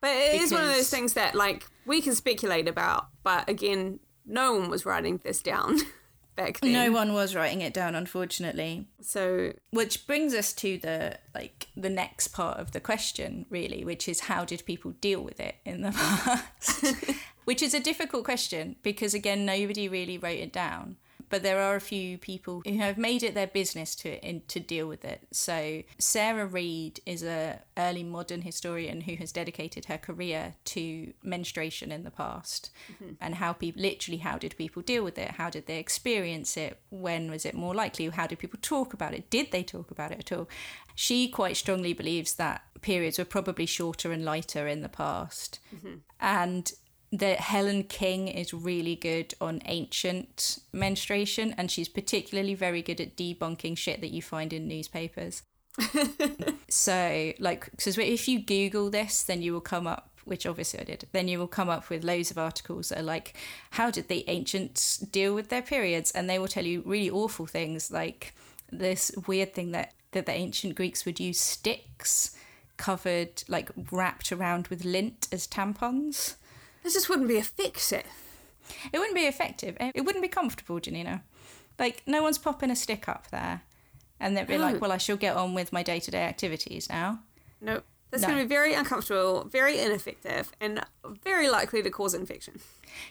But it is one of those things that, like, we can speculate about, but again, no one was writing this down (laughs) back then. No one was writing it down, unfortunately. So, Which brings us to the like the next part of the question, really, which is how did people deal with it in the (laughs) past? (laughs) which is a difficult question because again, nobody really wrote it down. But there are a few people who have made it their business to in, to deal with it. So Sara Read is a early modern historian who has dedicated her career to menstruation in the past mm-hmm. and how people literally how did people deal with it? How did they experience it? When was it more likely? How did people talk about it? Did they talk about it at all? She quite strongly believes that periods were probably shorter and lighter in the past. Mm-hmm. And that Helen King is really good on ancient menstruation, and she's particularly very good at debunking shit that you find in newspapers. (laughs) so, like, because if you Google this, then you will come up which obviously I did, then you will come up with loads of articles that are like, how did the ancients deal with their periods? And they will tell you really awful things like this weird thing that, that the ancient Greeks would use sticks covered, like wrapped around with lint as tampons. This just wouldn't be effective. It wouldn't be effective. It wouldn't be comfortable, Janina. Like, no one's popping a stick up there. And they'd be no. like, well, I shall get on with my day to day activities now. Nope. That's no. going to be very uncomfortable, very ineffective, and very likely to cause infection.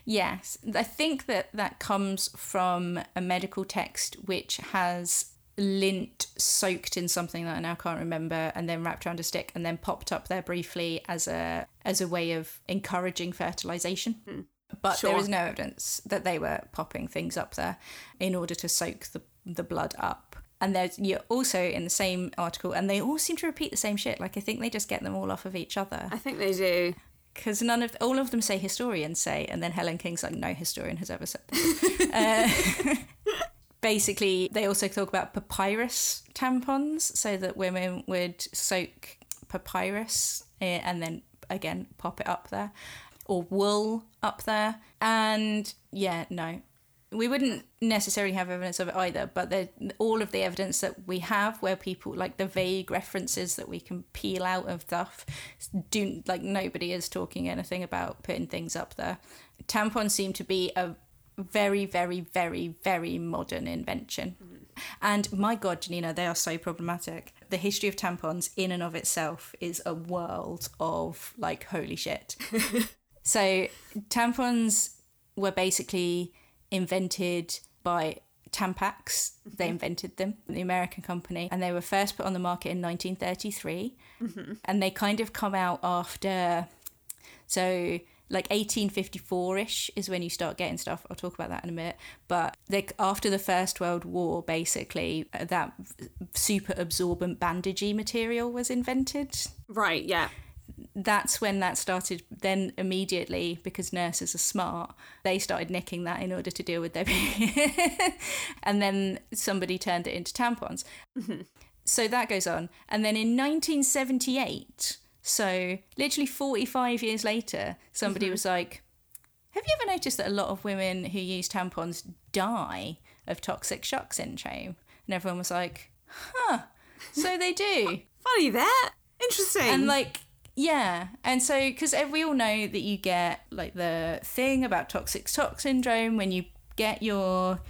Yes. I think that that comes from a medical text which has lint soaked in something that I now can't remember and then wrapped around a stick and then popped up there briefly as a as a way of encouraging fertilization. Hmm. But sure. there is no evidence that they were popping things up there in order to soak the the blood up. And there's you're also in the same article, and they all seem to repeat the same shit. Like I think they just get them all off of each other. I think they do. Because none of all of them say historians say, and then Helen King's like, no historian has ever said that. (laughs) uh, (laughs) basically, they also talk about papyrus tampons, so that women would soak papyrus eh, and then again pop it up there, or wool up there. And yeah, no, we wouldn't necessarily have evidence of it either, but all of the evidence that we have, where people like the vague references that we can peel out of stuff, do like nobody is talking anything about putting things up there. Tampons seem to be a very, very, very, very modern invention. Mm-hmm. And my God, Janina, they are so problematic. The history of tampons, in and of itself, is a world of like, holy shit. (laughs) so, tampons were basically invented by Tampax. They mm-hmm. invented them, the American company, and they were first put on the market in 1933. Mm-hmm. And they kind of come out after, so like 1854-ish is when you start getting stuff. I'll talk about that in a minute. But like after the First World War, basically, uh, that super absorbent bandagey material was invented. Right. Yeah that's when that started then immediately because nurses are smart they started nicking that in order to deal with their (laughs) and then somebody turned it into tampons mm-hmm. so that goes on and then in 1978 so literally 45 years later somebody mm-hmm. was like have you ever noticed that a lot of women who use tampons die of toxic shock syndrome? And everyone was like huh so they do. (laughs) Funny that. Interesting. And like yeah, and so because we all know that you get like the thing about toxic shock syndrome when you get your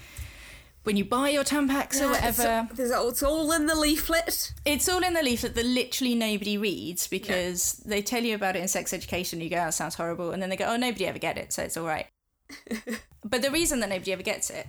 when you buy your Tampax yeah, or whatever. It's, it's, all in the leaflet. It's all in the leaflet that literally nobody reads because they tell you about it in sex education. You go, oh, that sounds horrible. And then they go, oh, nobody ever get it, so it's all right. (laughs) but the reason that nobody ever gets it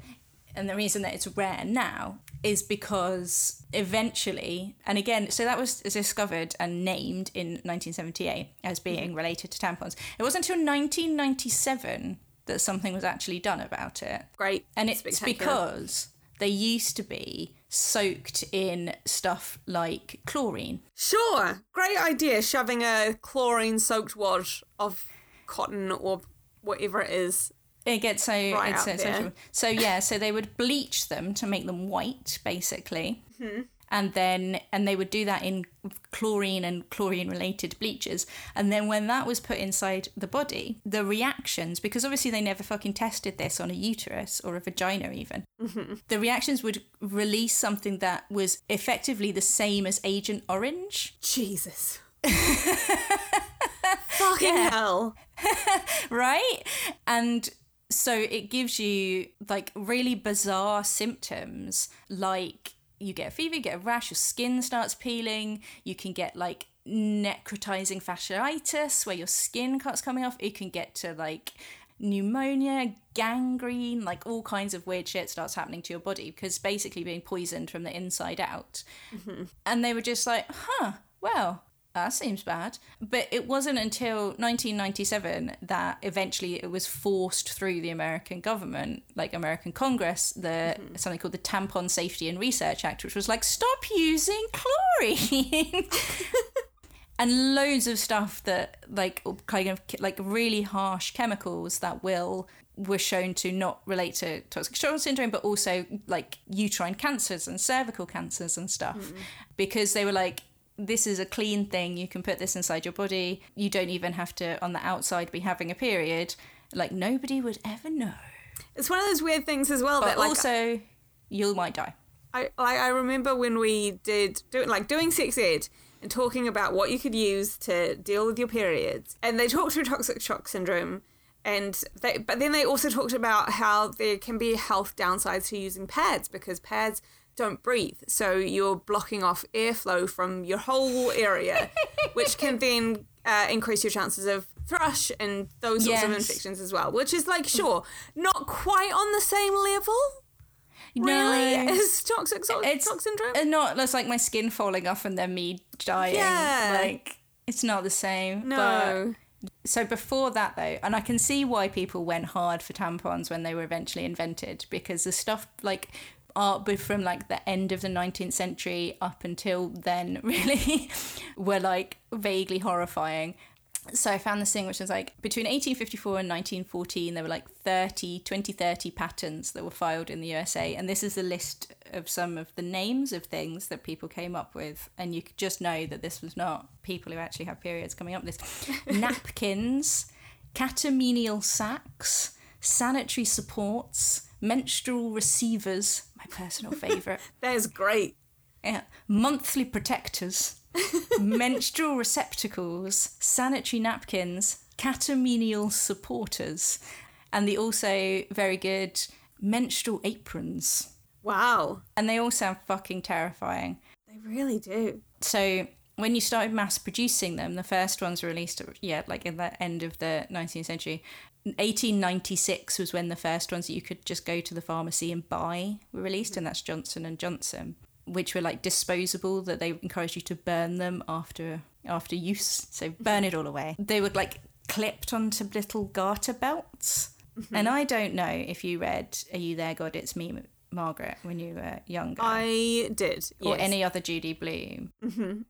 and the reason that it's rare now is because eventually, and again, so that was discovered and named in 1978 as being mm-hmm. related to tampons. It wasn't until 1997 that something was actually done about it. Great. And it's because they used to be soaked in stuff like chlorine. Sure. Great idea shoving a chlorine soaked wad of cotton or whatever it is it gets so right it's so, so, so yeah so they would bleach them to make them white basically mm-hmm. And then and they would do that in chlorine and chlorine related bleachers and then when that was put inside the body the reactions because obviously they never fucking tested this on a uterus or a vagina even mm-hmm. the reactions would release something that was effectively the same as agent orange. Jesus. (laughs) Fucking hell. (laughs) Right? And so it gives you like really bizarre symptoms like you get a fever, you get a rash, your skin starts peeling, you can get like necrotizing fasciitis where your skin cuts coming off, it can get to like pneumonia, gangrene, like all kinds of weird shit starts happening to your body because basically being poisoned from the inside out. Mm-hmm. And they were just like, huh, well, that seems bad. But it wasn't until 1997 that eventually it was forced through the American government, like American Congress, the mm-hmm. something called the Tampon Safety and Research Act, which was like, stop using chlorine. (laughs) and loads of stuff that like kind of like really harsh chemicals that will were shown to not relate to toxic shock syndrome but also like uterine cancers and cervical cancers and stuff mm. because they were like this is a clean thing you can put this inside your body you don't even have to on the outside be having a period. Like nobody would ever know. It's one of those weird things as well but that like also you might die. I I remember when we did do like doing sex ed and talking about what you could use to deal with your periods. And they talked through toxic shock syndrome and they but then they also talked about how there can be health downsides to using pads because pads don't breathe. So you're blocking off airflow from your whole area, (laughs) which can then uh, increase your chances of thrush and those sorts yes. of infections as well. Which is like, sure, not quite on the same level, Really? No. Is toxic so- it's toxic syndrome? Not it's like my skin falling off and then me dying. Yeah. Like it's not the same. No. But, so before that though, and I can see why people went hard for tampons when they were eventually invented because the stuff like art from like the end of the 19th century up until then (laughs) really were like vaguely horrifying. So I found this thing which was like between 1854 and 1914 there were like 30 20 30 patents that were filed in the USA and this is a list of some of the names of things that people came up with and you could just know that this was not people who actually have periods coming up with this. (laughs) Napkins catamenial sacks sanitary supports menstrual receivers my personal favorite (laughs) that is great yeah monthly protectors (laughs) menstrual receptacles, sanitary napkins, catamenial supporters, and the also very good menstrual aprons. Wow. And they all sound fucking terrifying. They really do. So when you started mass producing them, the first ones were released, yeah, like in the end of the 19th century. 1896 was when the first ones that you could just go to the pharmacy and buy were released, and that's Johnson and Johnson which were like disposable that they encouraged you to burn them after after use. So burn it all away. They were like clipped onto little garter belts. Mm-hmm. and i don't know if you read are you there god? It's me margaret when you were younger. I did or any other judy blume. Mm-hmm.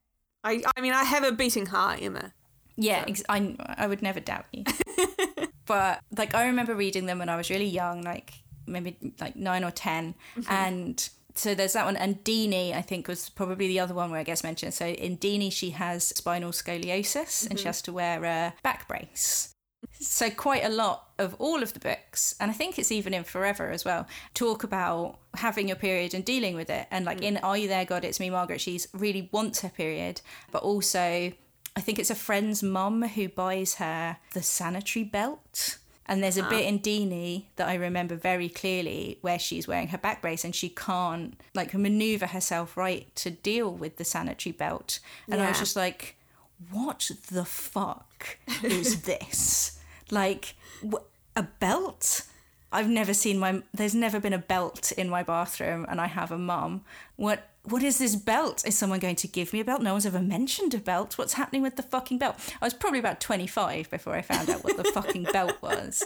I, I mean i have a beating heart emma. Yeah so. I, I would never doubt you (laughs) but like i remember reading them when i was really young like maybe like nine or 10 mm-hmm. and so there's that one and Deenie I think was probably the other one where it gets mentioned so in Deenie she has spinal scoliosis mm-hmm. and she mm-hmm. has to wear a back brace so quite a lot of all of the books and I think it's even in Forever as well talk about having your period and dealing with it and like mm. in Are You There God It's Me Margaret she's really wants her period but also I think it's a friend's mum who buys her the sanitary belt and there's a ah. bit in Deenie that I remember very clearly where she's wearing her back brace and she can't like maneuver herself right to deal with the sanitary belt. And yeah. I was just like, what the fuck is (laughs) this? like, wh- a belt? I've never seen my. There's never been a belt in my bathroom, and I have a mum. What what is this belt? Is someone going to give me a belt? No one's ever mentioned a belt. What's happening with the fucking belt? I was probably about 25 before I found out what the fucking belt was.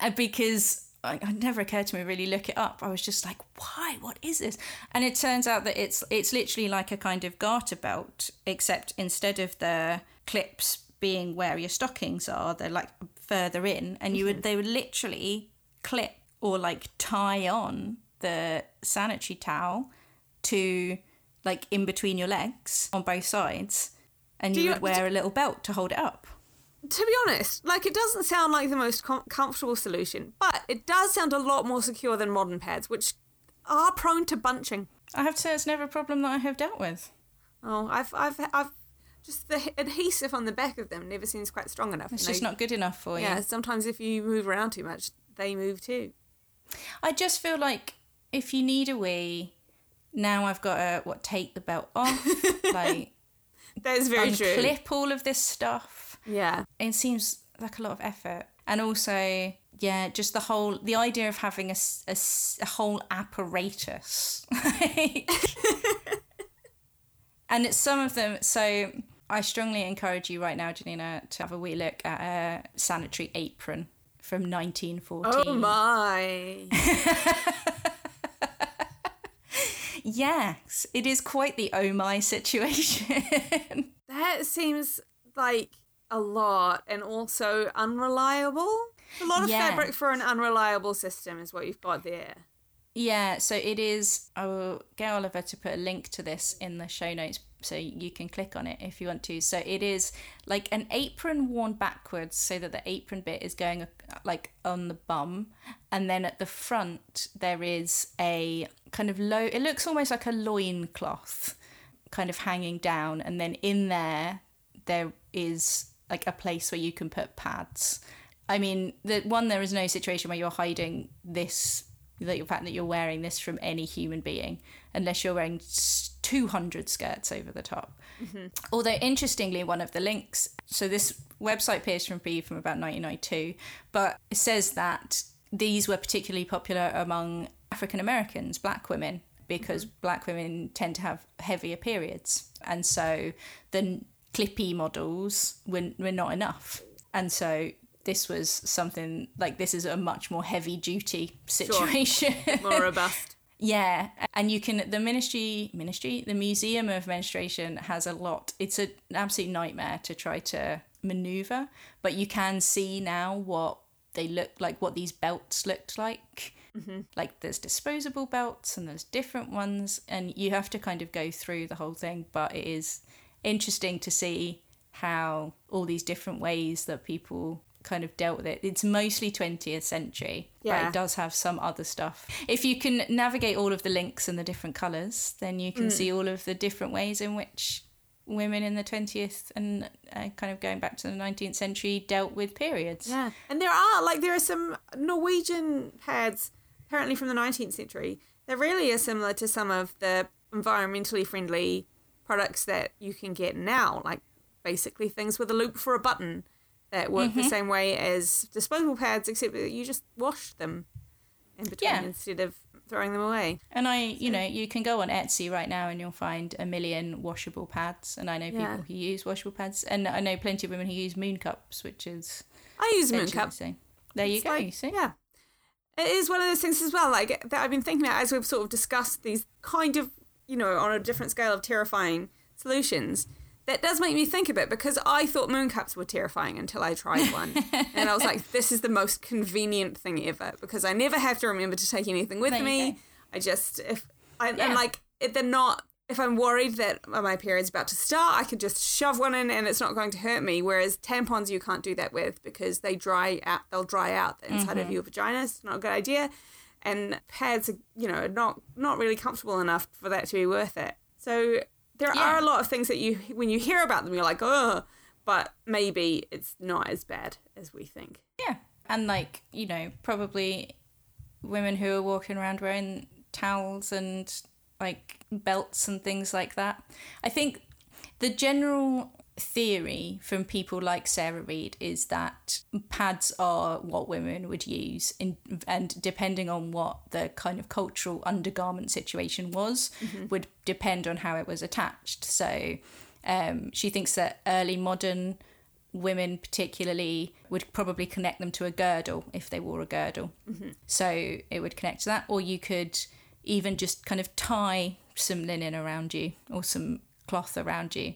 And because it never occurred to me to really look it up. I was just like, why? What is this? And it turns out that it's it's literally like a kind of garter belt, except instead of the clips being where your stockings are, they're like further in, and you would mm-hmm. they would literally clip or like tie on the sanitary towel to like in between your legs on both sides and you, you, would wear do, a little belt to hold it up. To be honest, like it doesn't sound like the most com- comfortable solution, but it does sound a lot more secure than modern pads, which are prone to bunching. I have to say, it's never a problem that I have dealt with. Oh, I've, I've, I've just the adhesive on the back of them never seems quite strong enough. It's just not good enough for you. Yeah, sometimes if you move around too much, they move too. I just feel like if you need a wee, now I've got to what take the belt off, (laughs) like that is very true. Clip all of this stuff. Yeah, it seems like a lot of effort, and also yeah, just the whole the idea of having a, a, a whole apparatus, (laughs) and it's some of them. So I strongly encourage you right now, Janina, to have a wee look at a sanitary apron from 1914. Oh my! (laughs) Yes, it is quite the oh my situation. (laughs) That seems like a lot and also unreliable. A lot of Yeah. fabric for an unreliable system is what you've got there. Yeah, so it is. I will get Oliver to put a link to this in the show notes so you can click on it if you want to. So it is like an apron worn backwards so that the apron bit is going like on the bum. And then at the front, there is a kind of low, it looks almost like a loin cloth kind of hanging down. And then in there, there is like a place where you can put pads. I mean, the one there is no situation where you're hiding this the fact that you're wearing this from any human being unless you're wearing 200 skirts over the top. Mm-hmm. Although interestingly, one of the links, so this website appears from B from about 1992, but it says that these were particularly popular among African Americans, black women, because mm-hmm. black women tend to have heavier periods, and so the clippy models were, were not enough, and so this was something like this is a much more heavy duty situation. (laughs) More robust. Yeah, and you can the ministry ministry the Museum of Menstruation has a lot. It's an absolute nightmare to try to maneuver, but you can see now what they look like, what these belts looked like. Mm-hmm. Like there's disposable belts and there's different ones, and you have to kind of go through the whole thing. But it is interesting to see how all these different ways that people kind of dealt with it. It's mostly 20th century, but it does have some other stuff. If you can navigate all of the links and the different colours, then you can see all of the different ways in which women in the 20th and uh, kind of going back to the 19th century dealt with periods. Yeah. And there are, like, there are some Norwegian pads, apparently from the 19th century, that really are similar to some of the environmentally friendly products that you can get now, like basically things with a loop for a button that work Mm-hmm. the same way as disposable pads, except that you just wash them in between Yeah. instead of throwing them away. And I, you know, you can go on Etsy right now and you'll find a million washable pads. And I know people Yeah. who use washable pads. And I know plenty of women who use moon cups, which is I use Moon Cup. the. There you go. like- you see? Yeah. It is one of those things as well, like that I've been thinking about as we've sort of discussed these kind of, you know, on a different scale of terrifying solutions. That does make me think a bit because I thought moon cups were terrifying until I tried one. (laughs) and I was like, this is the most convenient thing ever because I never have to remember to take anything with There me. I just, if, I, Yeah. and like, if they're not, if I'm worried that my period's about to start, I could just shove one in and it's not going to hurt me. Whereas tampons you can't do that with because they dry out. They'll dry out the inside Mm-hmm. of your vagina. It's not a good idea. And pads are, you know, not not really comfortable enough for that to be worth it. So there Yeah. are a lot of things that you, when you hear about them, you're like, oh, but maybe it's not as bad as we think. Yeah. And like, you know, probably women who are walking around wearing towels and like belts and things like that. I think the general theory from people like Sara Read is that pads are what women would use in, and depending on what the kind of cultural undergarment situation was would depend on how it was attached. So um, she thinks that early modern women particularly would probably connect them to a girdle if they wore a girdle. So it would connect to that or you could even just kind of tie some linen around you or some cloth around you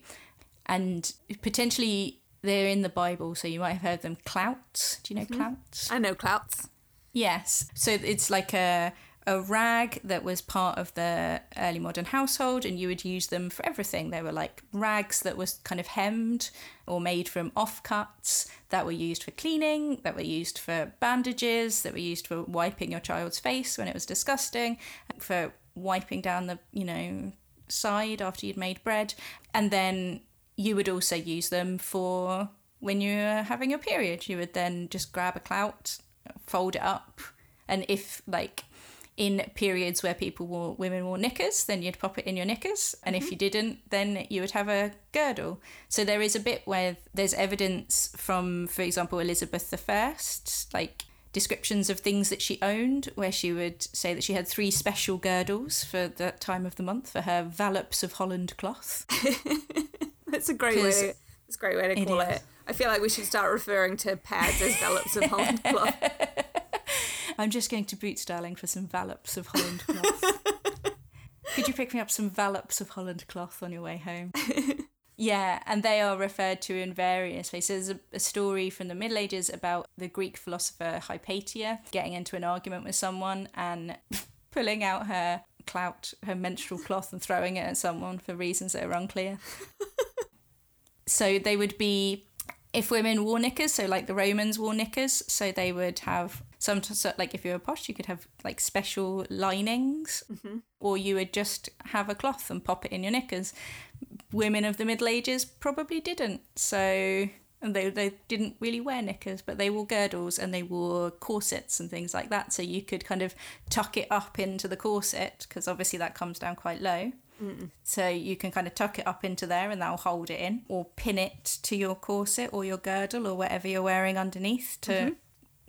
and potentially they're in the bible so you might have heard them clouts do you know mm-hmm. clouts I know clouts. Yes. So it's like a a rag that was part of the early modern household and you would use them for everything. They were like rags that was kind of hemmed or made from offcuts that were used for cleaning, that were used for bandages, that were used for wiping your child's face when it was disgusting, for wiping down the, you know, side after you'd made bread. And then you would also use them for when you're having your period. You would then just grab a clout, fold it up, and if like in periods where people wore women wore knickers, then you'd pop it in your knickers, and if mm-hmm. you didn't, then you would have a girdle. So there is a bit where there's evidence from, for example, Elizabeth I, like descriptions of things that she owned, where she would say that she had three special girdles for that time of the month for her vallops of Holland cloth. (laughs) (laughs) That's a great way. that's a great way to it call is. it. I feel like we should start referring to pads as vallops of Holland cloth. (laughs) I'm just going to boot styling for some vallops of Holland cloth. (laughs) Could you pick me up some vallops of Holland cloth on your way home? Yeah, and they are referred to in various ways. There's a, a, story from the Middle Ages about the Greek philosopher Hypatia getting into an argument with someone and pulling out her clout, her menstrual cloth, and throwing it at someone for reasons that are unclear. So they would be, if women wore knickers, so like the Romans wore knickers, so they would have some so like if you were posh you could have like special linings. Mm-hmm. or you would just have a cloth and pop it in your knickers. Women of the middle ages probably didn't. So and they, they didn't really wear knickers but they wore girdles and they wore corsets and things like that. So you could kind of tuck it up into the corset because obviously that comes down quite low Mm-mm. So you can kind of tuck it up into there and that'll hold it in, or pin it to your corset or your girdle or whatever you're wearing underneath to mm-hmm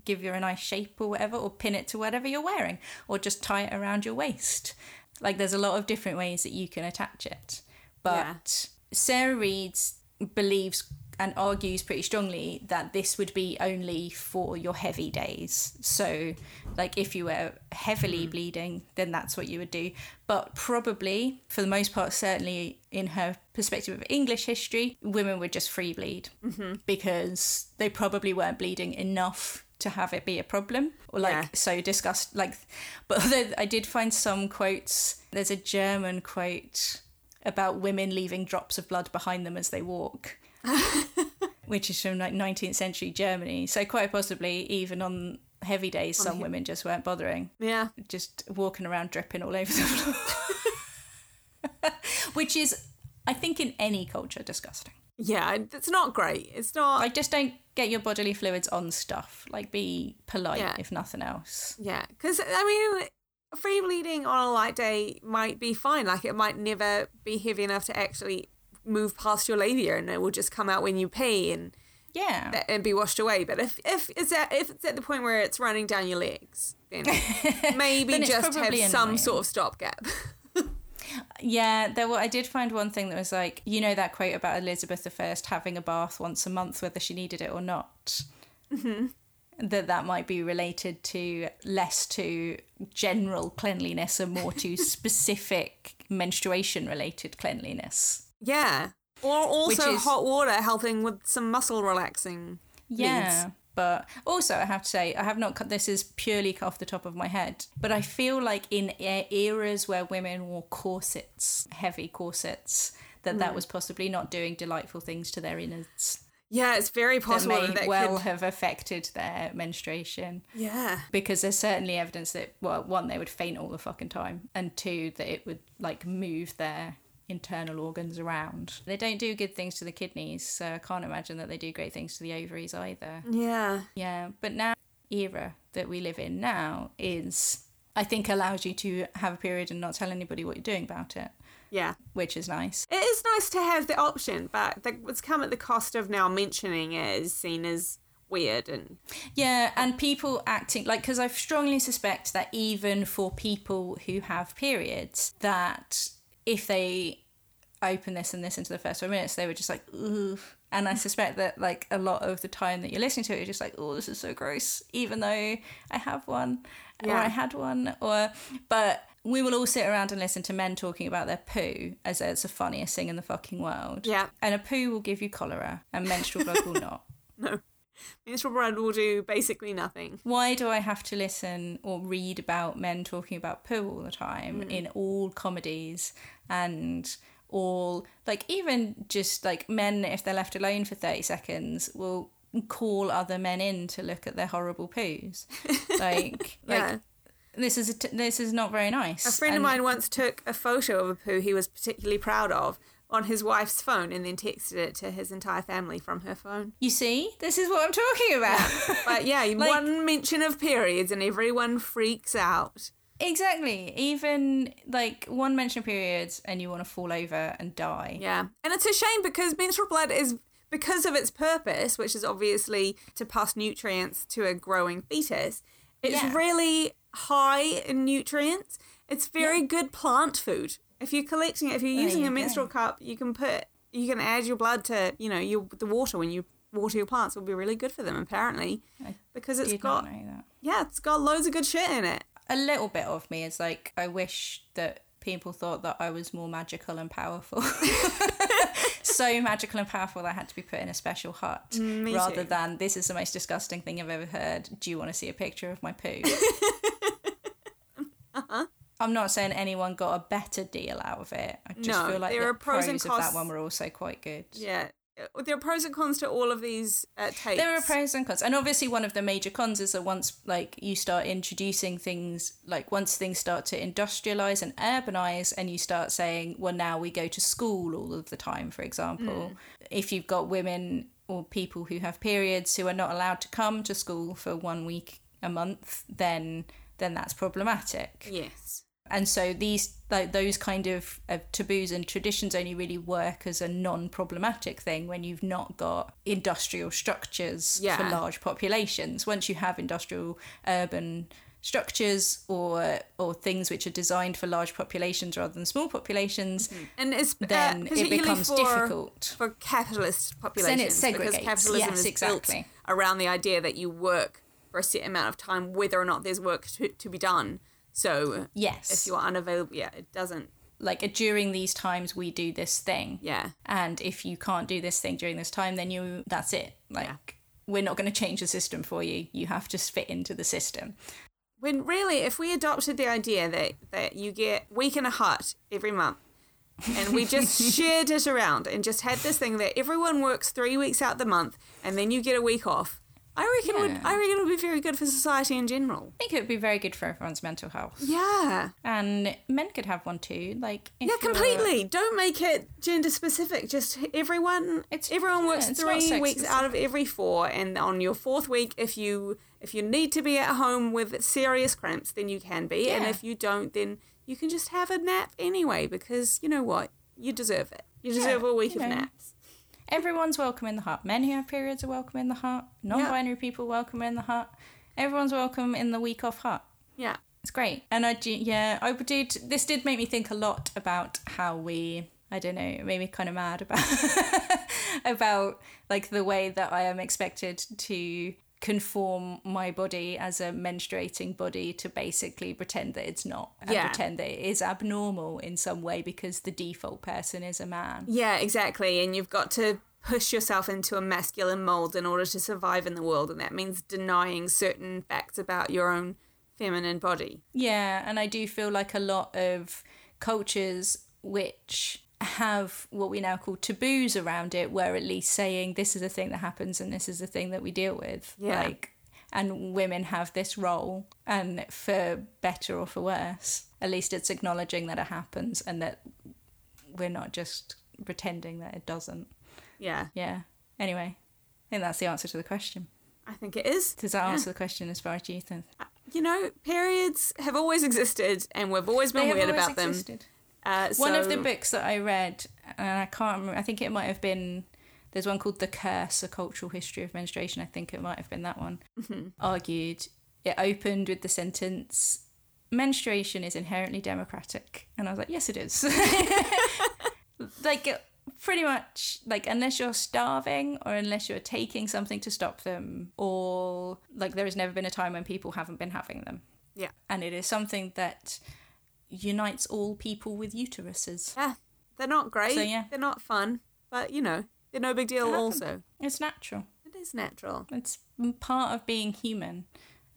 give you a nice shape or whatever, or pin it to whatever you're wearing, or just tie it around your waist. Like there's a lot of different ways that you can attach it. But yeah. Sara Reads believes and argues pretty strongly that this would be only for your heavy days. So, like if you were heavily mm. bleeding, then that's what you would do. But probably, for the most part, certainly in her perspective of English history, women would just free bleed mm-hmm. because they probably weren't bleeding enough to have it be a problem or like yeah. so discussed like (laughs) but i did find some quotes there's a german quote about women leaving drops of blood behind them as they walk (laughs) which is from like 19th century germany so quite possibly even on heavy days some women just weren't bothering yeah just walking around dripping all over the floor (laughs) which is i think in any culture disgusting yeah, it's not great. It's not. Like, just don't get your bodily fluids on stuff. Like, be polite, yeah. if nothing else. Yeah, because I mean, free bleeding on a light day might be fine. Like, it might never be heavy enough to actually move past your labia, and it will just come out when you pee and yeah, and be washed away. But if if it's at if it's at the point where it's running down your legs, then (laughs) maybe then just have annoying. some sort of stopgap. (laughs) Yeah, there were. I did find one thing that was like, you know, that quote about Elizabeth I having a bath once a month, whether she needed it or not. Mm-hmm. That that might be related to less to general cleanliness and more to (laughs) specific menstruation related cleanliness. Yeah, or also is, hot water helping with some muscle relaxing. Yeah. Needs. But also, I have to say, I have not cut this is purely off the top of my head. But I feel like in eras where women wore corsets, heavy corsets, that mm. that was possibly not doing delightful things to their innards. Yeah, it's very possible that, may that well could... have affected their menstruation. Yeah, because there's certainly evidence that well, one they would faint all the fucking time, and two that it would like move their internal organs around. They don't do good things to the kidneys, so I can't imagine that they do great things to the ovaries either. Yeah. Yeah, but now era that we live in now is I think allows you to have a period and not tell anybody what you're doing about it. Yeah. Which is nice. It is nice to have the option, but it's come at the cost of now mentioning it is seen as weird and yeah and people acting like because i strongly suspect that even for people who have periods that if they open this and listen to the first five minutes, they were just like, ooh. And I suspect that like a lot of the time that you're listening to it, you're just like, oh, this is so gross, even though I have one yeah. or I had one, or but we will all sit around and listen to men talking about their poo as it's the funniest thing in the fucking world. Yeah. And a poo will give you cholera and menstrual blood will (laughs) not. No. Menstrual blood will do basically nothing. Why do I have to listen or read about men talking about poo all the time mm. in all comedies and all like even just like men if they're left alone for 30 seconds will call other men in to look at their horrible poos. (laughs) Like yeah. like this is t- this is not very nice. A friend and- of mine once took a photo of a poo he was particularly proud of on his wife's phone and then texted it to his entire family from her phone. You see, this is what I'm talking about. but yeah, (laughs) like, one mention of periods and everyone freaks out. Exactly. Even like one mention of periods and you want to fall over and die. Yeah. And it's a shame because menstrual blood is because of its purpose, which is obviously to pass nutrients to a growing fetus. It's yeah. really high in nutrients. It's very yeah. good plant food. If you're collecting it, if you're there using you a menstrual cup, you can put you can add your blood to you know your the water when you water your plants will be really good for them apparently I because it's got yeah it's got loads of good shit in it. A little bit of me is like I wish that people thought that I was more magical and powerful. (laughs) so magical and powerful that I had to be put in a special hut Me rather too. than this is the most disgusting thing I've ever heard. Do you want to see a picture of my poo? (laughs) (laughs) Uh-huh. I'm not saying anyone got a better deal out of it. I just No, feel like there the are pros pros, and cons. of that one were also quite good. Yeah. Uh, There are pros and cons to all of these uh, tapes. There are pros and cons, and obviously one of the major cons is that once like you start introducing things, like once things start to industrialize and urbanize, and you start saying, well, now we go to school all of the time, for example, if you've got women or people who have periods who are not allowed to come to school for one week a month, then then that's problematic Yes. And so these like those kind of, of taboos and traditions only really work as a non-problematic thing when you've not got industrial structures Yeah. for large populations once you have industrial urban structures or or things which are designed for large populations rather than small populations And it's uh, then it becomes for, difficult for capitalist populations because segregates. capitalism Yes, is exactly. built around the idea that you work for a set amount of time, whether or not there's work to, to be done. So yes if you are unavailable, yeah, it doesn't. like uh, during these times we do this thing Yeah, and if you can't do this thing during this time then you that's it like we're not going to change the system for you you have to fit into the system when really, if we adopted the idea that that you get week in a hut every month. and we just (laughs) shared it around and just had this thing that everyone works three weeks out the month and then you get a week off. I reckon it would I reckon it would be very good for society in general. i think it would be very good for everyone's mental health Yeah. and men could have one too like Yeah, completely. Don't make it gender specific. Just everyone. It's- everyone yeah, works it's three weeks out of every four, and on your fourth week, if you if you need to be at home with serious cramps, then you can be, and if you don't, then you can just have a nap anyway, because you know what, you deserve it. You deserve a week of know. naps. Everyone's welcome in the hut. Men who have periods are welcome in the hut. Non-binary people welcome in the hut. Everyone's welcome in the week off hut. Yeah. It's great. And I do, yeah, I did, this did make me think a lot about how we, I don't know, it made me kind of mad about, (laughs) about like the way that I am expected to conform my body as a menstruating body to basically pretend that it's not and Yeah. pretend that it is abnormal in some way because the default person is a man. Yeah, exactly. And you've got to push yourself into a masculine mold in order to survive in the world, and that means denying certain facts about your own feminine body. Yeah, and I do feel like a lot of cultures which have what we now call taboos around it, where at least saying this is a thing that happens and this is a thing that we deal with. Yeah. Like and women have this role and for better or for worse. At least it's acknowledging that it happens and that we're not just pretending that it doesn't. Yeah, Yeah. Anyway, I think that's the answer to the question. I think it is. Does that Yeah. answer the question as far as you think? Uh, you know, periods have always existed, and we've always been They have weird always about them. Existed. Uh, One of the books that I read, and I can't remember, I think it might have been, there's one called The Curse, A Cultural History of Menstruation. I think it might have been that one. Mm-hmm. Argued, it opened with the sentence, menstruation is inherently democratic. And I was like, yes, it is. (laughs) like, pretty much, like, unless you're starving or unless you're taking something to stop them, or like, there has never been a time when people haven't been having them. Yeah. And it is something that unites all people with uteruses. Yeah, they're not great. So, yeah. They're not fun, but you know, they're no big deal. happen. Also, It's natural. it is natural. It's part of being human.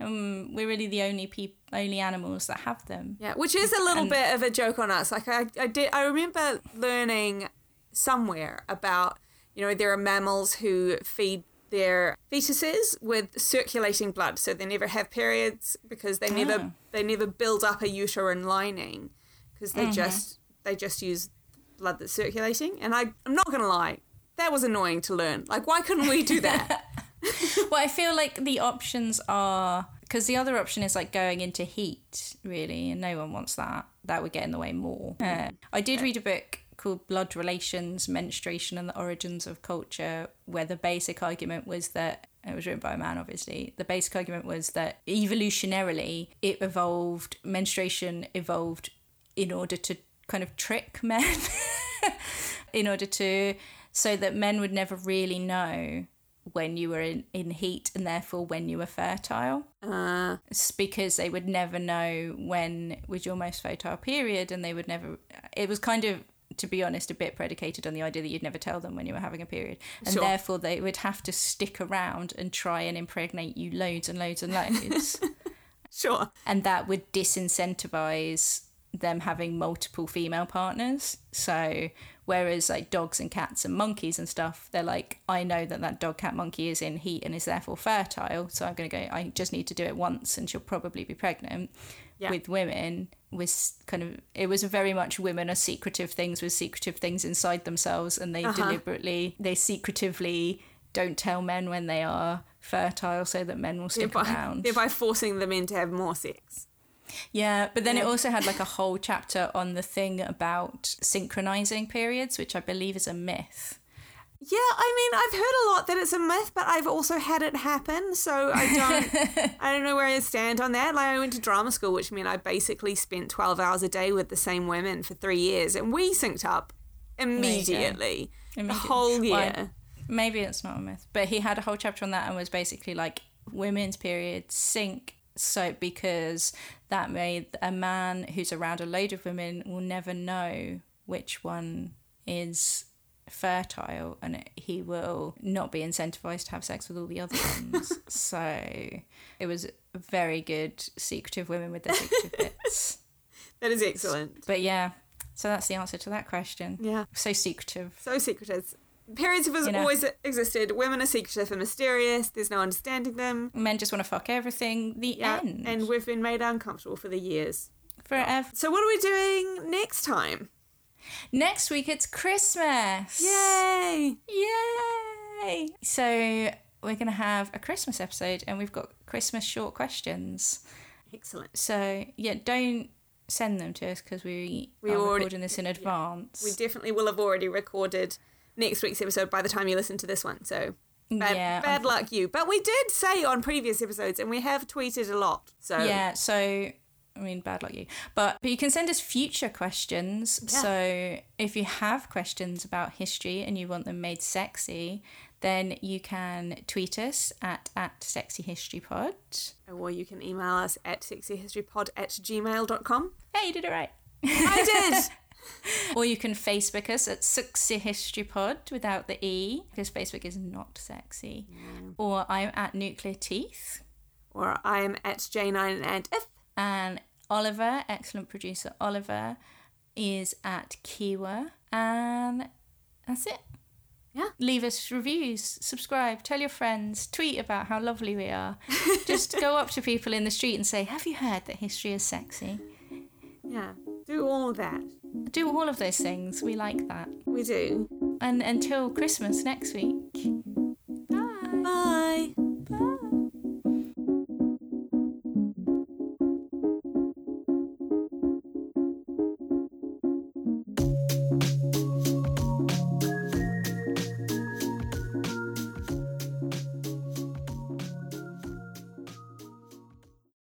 Um, we're really the only peop- only animals that have them. Yeah, which is a little And- bit of a joke on us. Like I, I did, I remember learning somewhere about you know there are mammals who feed their fetuses with circulating blood, so they never have periods because they never Ah. they never build up a uterine lining because Mm-hmm. they just they just use blood that's circulating. And I, I'm not gonna lie, that was annoying to learn. Like, why couldn't we do that? (laughs) well, I feel like the options are because the other option is like going into heat, really, and no one wants that. That would get in the way more. Uh, I did read a book called Blood Relations, Menstruation, and the Origins of Culture, where the basic argument was that it was written by a man, obviously. The basic argument was that evolutionarily, it evolved, menstruation evolved in order to kind of trick men, (laughs) in order to, so that men would never really know when you were in, in heat and therefore when you were fertile. Uh, It's because they would never know when was your most fertile period and they would never it was kind of to be honest a bit predicated on the idea that you'd never tell them when you were having a period and Sure. therefore they would have to stick around and try and impregnate you loads and loads and loads (laughs) sure. and that would disincentivize them having multiple female partners so whereas like dogs and cats and monkeys and stuff they're like i know that that dog cat monkey is in heat and is therefore fertile so i'm going to go i just need to do it once and she'll probably be pregnant Yeah. with women was kind of it was very much women are secretive things with secretive things inside themselves and they Uh-huh. deliberately they secretively don't tell men when they are fertile so that men will stick Thereby, around thereby forcing them in to have more sex. yeah, but then it also had like a (laughs) whole chapter on the thing about synchronizing periods, which I believe is a myth. Yeah, I mean, I've heard a lot that it's a myth, but I've also had it happen, so I don't, (laughs) I don't know where I stand on that. Like, I went to drama school, which meant I basically spent twelve hours a day with the same women for three years, and we synced up immediately, the Immediately. whole Well, year. Maybe it's not a myth, but he had a whole chapter on that and was basically like women's period sync so because that made a man who's around a load of women will never know which one is fertile and it- he will not be incentivized to have sex with all the other ones (laughs) so it was very good secretive women with their secretive (laughs) bits That is excellent. but yeah so that's the answer to that question Yeah, so secretive so secretive. Periods have You know. always existed. Women are secretive and mysterious. There's no understanding them. men just want to fuck everything the Yeah, end and we've been made uncomfortable for the years. forever So, what are we doing next time? Next week it's christmas Yay! Yay! So we're going to have a Christmas episode and we've got Christmas short questions. Excellent. So yeah, don't send them to us because we, We are already- recording this in advance. We definitely will have already recorded next week's episode by the time you listen to this one. So bad, yeah, bad luck you. But we did say on previous episodes, and we have tweeted a lot. So yeah. So I mean, bad luck you. But but you can send us future questions. Yeah. So if you have questions about history and you want them made sexy, then you can tweet us at at sexy history pod. or you can email us at sexyhistorypod at gmail.com. Hey, you did it right. I did. (laughs) Or you can Facebook us at Sexy History Pod without the E, because Facebook is not sexy. Mm. Or I'm at Nuclear Teeth. or I am at J9 and if. And Oliver, excellent producer Oliver, is at Kiwa. And that's it. Yeah. Leave us reviews, subscribe, tell your friends, tweet about how lovely we are. (laughs) Just go up to people in the street and say, Have you heard that history is sexy? Yeah, do all of that. Do all of those things. We like that. We do. And until Christmas next week. Bye. Bye.